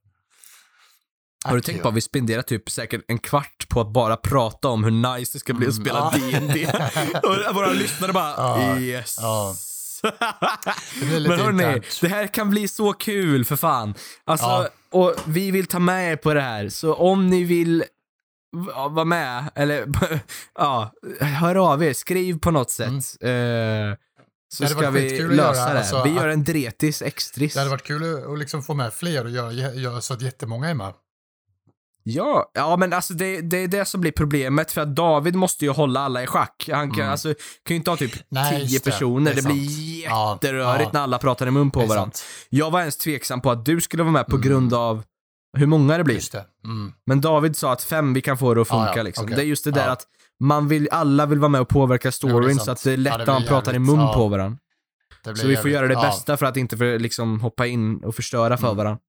Har du tänkt på att vi spenderar typ säkert en kvart på att bara prata om hur nice det ska bli att Mm, spela. D&D Och våra lyssnare bara yes. Men hörni, internt. det här kan bli så kul för fan. Alltså, Ja. och vi vill ta med er på det här, så om ni vill vara med, eller ja, hör av er, skriv på något sätt. Eh, så Det hade ska vi lösa det. alltså, vi gör en dretis extris. Det hade varit kul att- liksom få med fler och göra, göra så att jättemånga är med. Ja, ja men alltså det, det är det som blir problemet för att David måste ju hålla alla i schack. Han kan, Mm. alltså, kan ju inte ha typ Nej, tio personer. Det Det, blir jätterörigt ja. när alla pratar i mun på varandra. sant. Jag var ens tveksam på att du skulle vara med på Mm. grund av hur många det blir. Det. Mm. Men David sa att fem, vi kan få det att funka Ja, ja, liksom. okej. Det är just det där att man vill, alla vill vara med och påverka storyn så att det är lätt när man pratar i mun på varandra. Så vi får göra det bästa för att inte för, liksom hoppa in och förstöra för Mm. varandra.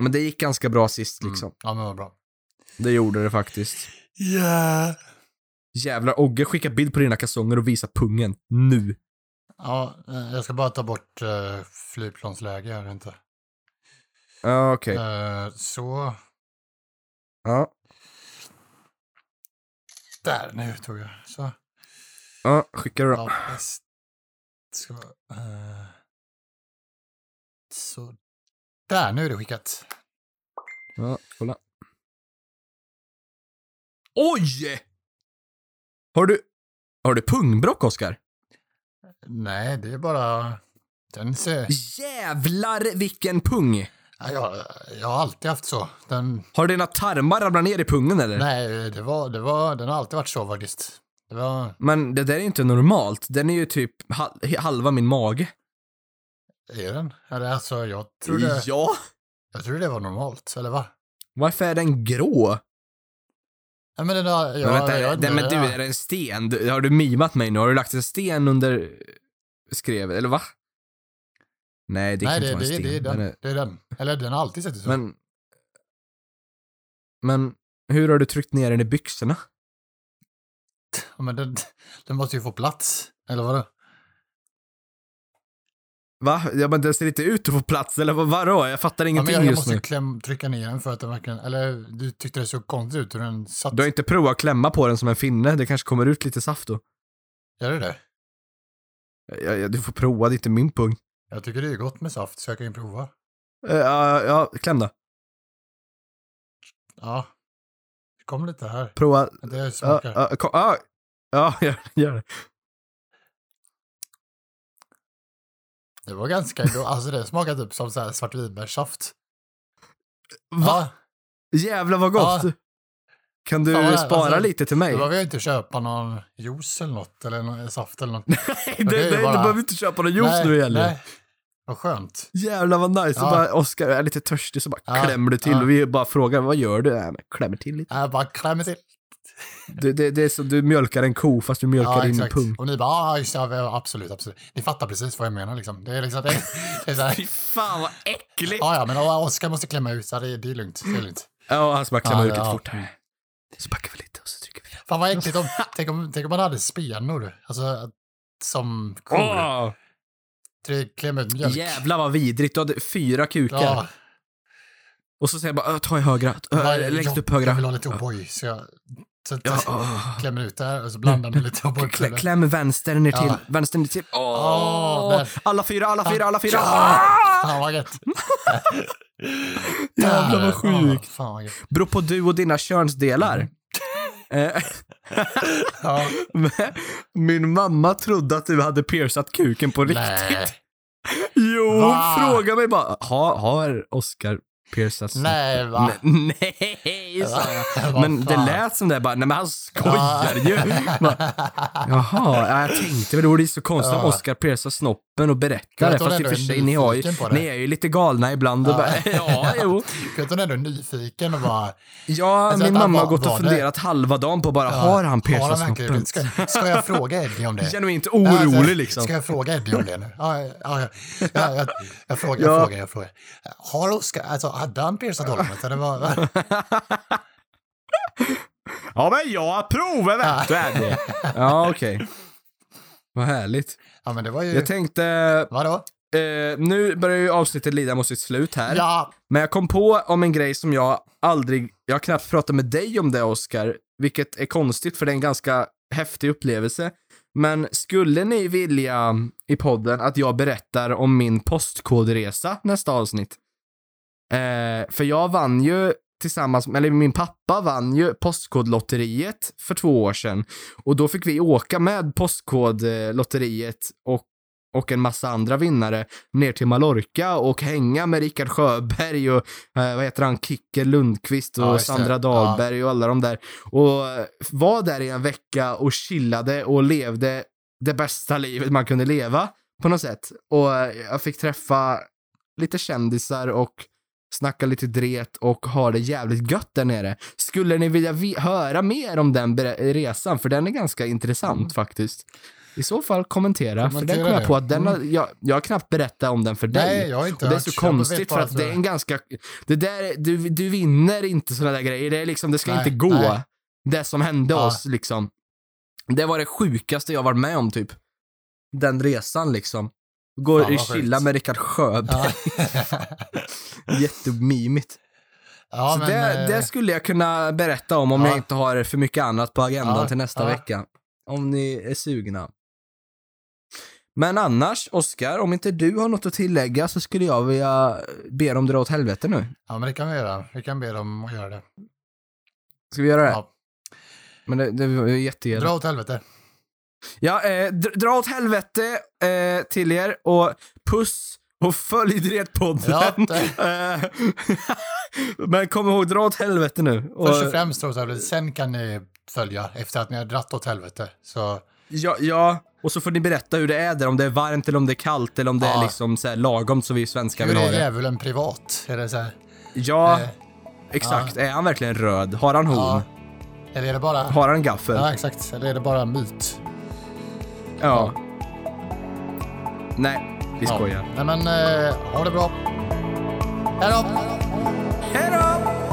Men det gick ganska bra sist Mm. liksom. Ja, men vad bra. Det gjorde det faktiskt. Yeah. Jävlar, Ogge skicka bild på dina kalsonger och visa pungen. Nu. Ja, eh, jag ska bara ta bort uh, flygplansläge här inte. Ja, okej. Eh, så, Ja, där, nu tog jag. Så, ja, skickar du då. ja. Så, eh, så, där, nu är det skickat. Ja, kolla. Oj! Har du, har du pungbrock, Oskar? Nej, det är bara, den ser, Jävlar vilken pung! ja, jag, jag har alltid haft så. Den, Har dina tarmar ramlat ner i pungen eller? nej, det var, det var, den har alltid varit så faktiskt. Det var, Men det där är inte normalt. Den är ju typ hal- halva min mage. Är den? Eller alltså, jag trodde, Ja! jag trodde det var normalt, eller va? Varför är den grå? Ja, men den har, jag, men vänta, jag, nej, men du, är det en sten? Du, har du mimat mig nu? Har du lagt en sten under skrevet, eller va? Nej, det kan Nej, inte det, vara en det, sten. det är den. Den är- Det är den. Eller den har alltid sett ut så. Men... Men, hur har du tryckt ner den i byxorna? Ja, men den, den måste ju få plats. Eller vadå? Va? Ja, men den ser inte ut att få plats, eller vad, vadå? Jag fattar Ja, ingenting jag, jag just måste nu. ju kläm, trycka ner den för att den verkligen... Eller du tyckte det såg konstigt ut hur den satt. Du har inte provat att klämma på den som en finne? Det kanske kommer ut lite saft då? Gör det det? Ja, ja, du får prova, det är inte min pung. Jag tycker det är gott med saft, så jag kan ju prova. Eh, Ja, ja, kläm då. Ja. Det kom lite här. Prova. Det Ja, smakar. ja, kom, ja, ja, gör, gör det. Det var ganska gott. Alltså det smakar typ som så här svartvinbärssaft. Va? Ja, Jävlar vad gott! Ja. Kan du Fan, spara alltså, lite till mig? då behöver jag inte köpa någon juice eller något. Eller någon saft eller något. nej, det är nej, ju du bara- behöver inte köpa någon juice nej, nu heller. nej. Vad skönt. Jävlar vad nice. Ja. bara, Oskar är lite törstig så bara Ja, klämmer du till ja. och vi bara frågar vad gör du? Men klämmer till lite. Jag bara klämmer till. Det, det, det är som du mjölkar en ko fast du mjölkar Ja, din pung. Och ni bara, ja, just ja, absolut, absolut. Ni fattar precis vad jag menar liksom. Det är liksom, det, det är så här, Fy fan vad äckligt! ja, ja, men Oskar måste klämma ut, så det, det är lugnt, det är lugnt. Ja, han ska bara klämma Ja, ut lite ja. fortare. Så backar vi lite och så trycker vi. Fan vad äckligt om, tänk om, tänk om man hade spenor, alltså som kor. Tre klämma ut mjölk. Jävlar vad vidrigt. Du hade fyra kukar. Ja, Och så säger jag bara, "Ö, ta i högra. Jag, Längst upp jag vill högra. ha lite O'boy, så jag så att Ja, åh. klämmer ut där och så blandar med lite O'boy. Klä, kläm vänster ner till, Ja. vänster ner till. Åh! Åh, där. alla fyra, alla fyra, alla fyra! Ja! Fan vad gött. Jävlar vad sjukt. Ja, Fan vad gött. Beror på du och dina könsdelar. Eh, Ja. men Min mamma trodde att du hade piercat kuken på riktigt. Nej. Jo, Va? fråga mig bara. Ha, har Oscar snoppen? Nej, va? Nej, nej, sa jag. Men det lät som det bara, nej men han skojar Ja. ju. Bara, Jaha, ja, jag tänkte väl, det vore så konstigt om. Oscar piercar snoppen och berättar Jag det. Fast i och för sig, ni har ju, ni är ju lite galna ibland och bara, ja, jo. Att hon är ändå nyfiken och bara... Ja, Alltså, min mamma har gått och funderat halva dagen på bara, har han piercat snoppen? Ska, ska jag fråga Eddie om det? Genuint Ja, orolig alltså, liksom. Ska jag fråga Eddie om det nu? Ja, ja, ja, ja, jag, jag, frågar, Ja. jag frågar, jag frågar. Har Oskar, alltså hade han piercat ollonet? Eller vad? Ja, men jag provar vet. Ja, okej. Vad härligt. Ja, men det var ju... Jag tänkte, Vadå? eh, nu börjar ju avsnittet lida mot sitt slut här. Ja, Men jag kom på om en grej som jag aldrig, jag har knappt pratat med dig om det Oscar, vilket är konstigt för det är en ganska häftig upplevelse. Men skulle ni vilja i podden att jag berättar om min postkodresa nästa avsnitt? Eh, för jag vann ju tillsammans, eller min pappa vann ju Postkodlotteriet för två år sedan. Och då fick vi åka med Postkodlotteriet och och en massa andra vinnare ner till Mallorca och hänga med Rickard Sjöberg och eh, vad heter han, Kicker Lundqvist och Ja. Sandra Dahlberg och alla de där. Och var där i en vecka och chillade och levde det bästa livet man kunde leva på något sätt. Och jag fick träffa lite kändisar och snacka lite dret och ha det jävligt gött där nere. Skulle ni vilja vi- höra mer om den resan? För den är ganska intressant faktiskt. I så fall kommentera, för den Kommentera kom jag på att den har, Mm. jag, jag har knappt berättat om den för dig. Nej, jag har inte och det är så konstigt bara för att det är en ganska, det där, du, du vinner inte sådana där grejer. Det är liksom, det ska Nej, inte gå. nej. Det som hände Ja. oss liksom. Det var det sjukaste jag varit med om typ. Den resan liksom. Går vad chilla sjukt. med Rickard Sjöberg. Ja. Jättemimigt. ja, så men, det, eh, det skulle jag kunna berätta om om ja. jag inte har för mycket annat på agendan Ja, till nästa vecka. Om ni är sugna. Men annars, Oskar, om inte du har något att tillägga så skulle jag vilja be dem dra åt helvete nu. ja, men det kan vi göra. Vi kan be dem att göra det. Ska vi göra det? Ja. Men det, det ju jättegärna. Dra åt helvete. Ja, eh, dra, åt helvete eh, till er och puss och följ Dretpodden. Ja, Eh, Men kom ihåg, dra åt helvete nu. Först och främst helvete. Sen kan ni följa efter att ni har dratt åt helvete. Så ja, ja, och så får ni berätta hur det är där, om det är varmt eller om det är kallt eller om det är Ja. liksom så här lagom så vi svenskar hur vill ha är det. djävulen privat? Är det så här? Ja, Eh, exakt. Är han verkligen röd? Har han horn? ja. Eller är det bara... Har han gaffel? Ja, exakt. Eller är det bara myt? Ja. Nej, vi Ja. skojar. Nej, men eh, ha det bra. Hej då! Hej då!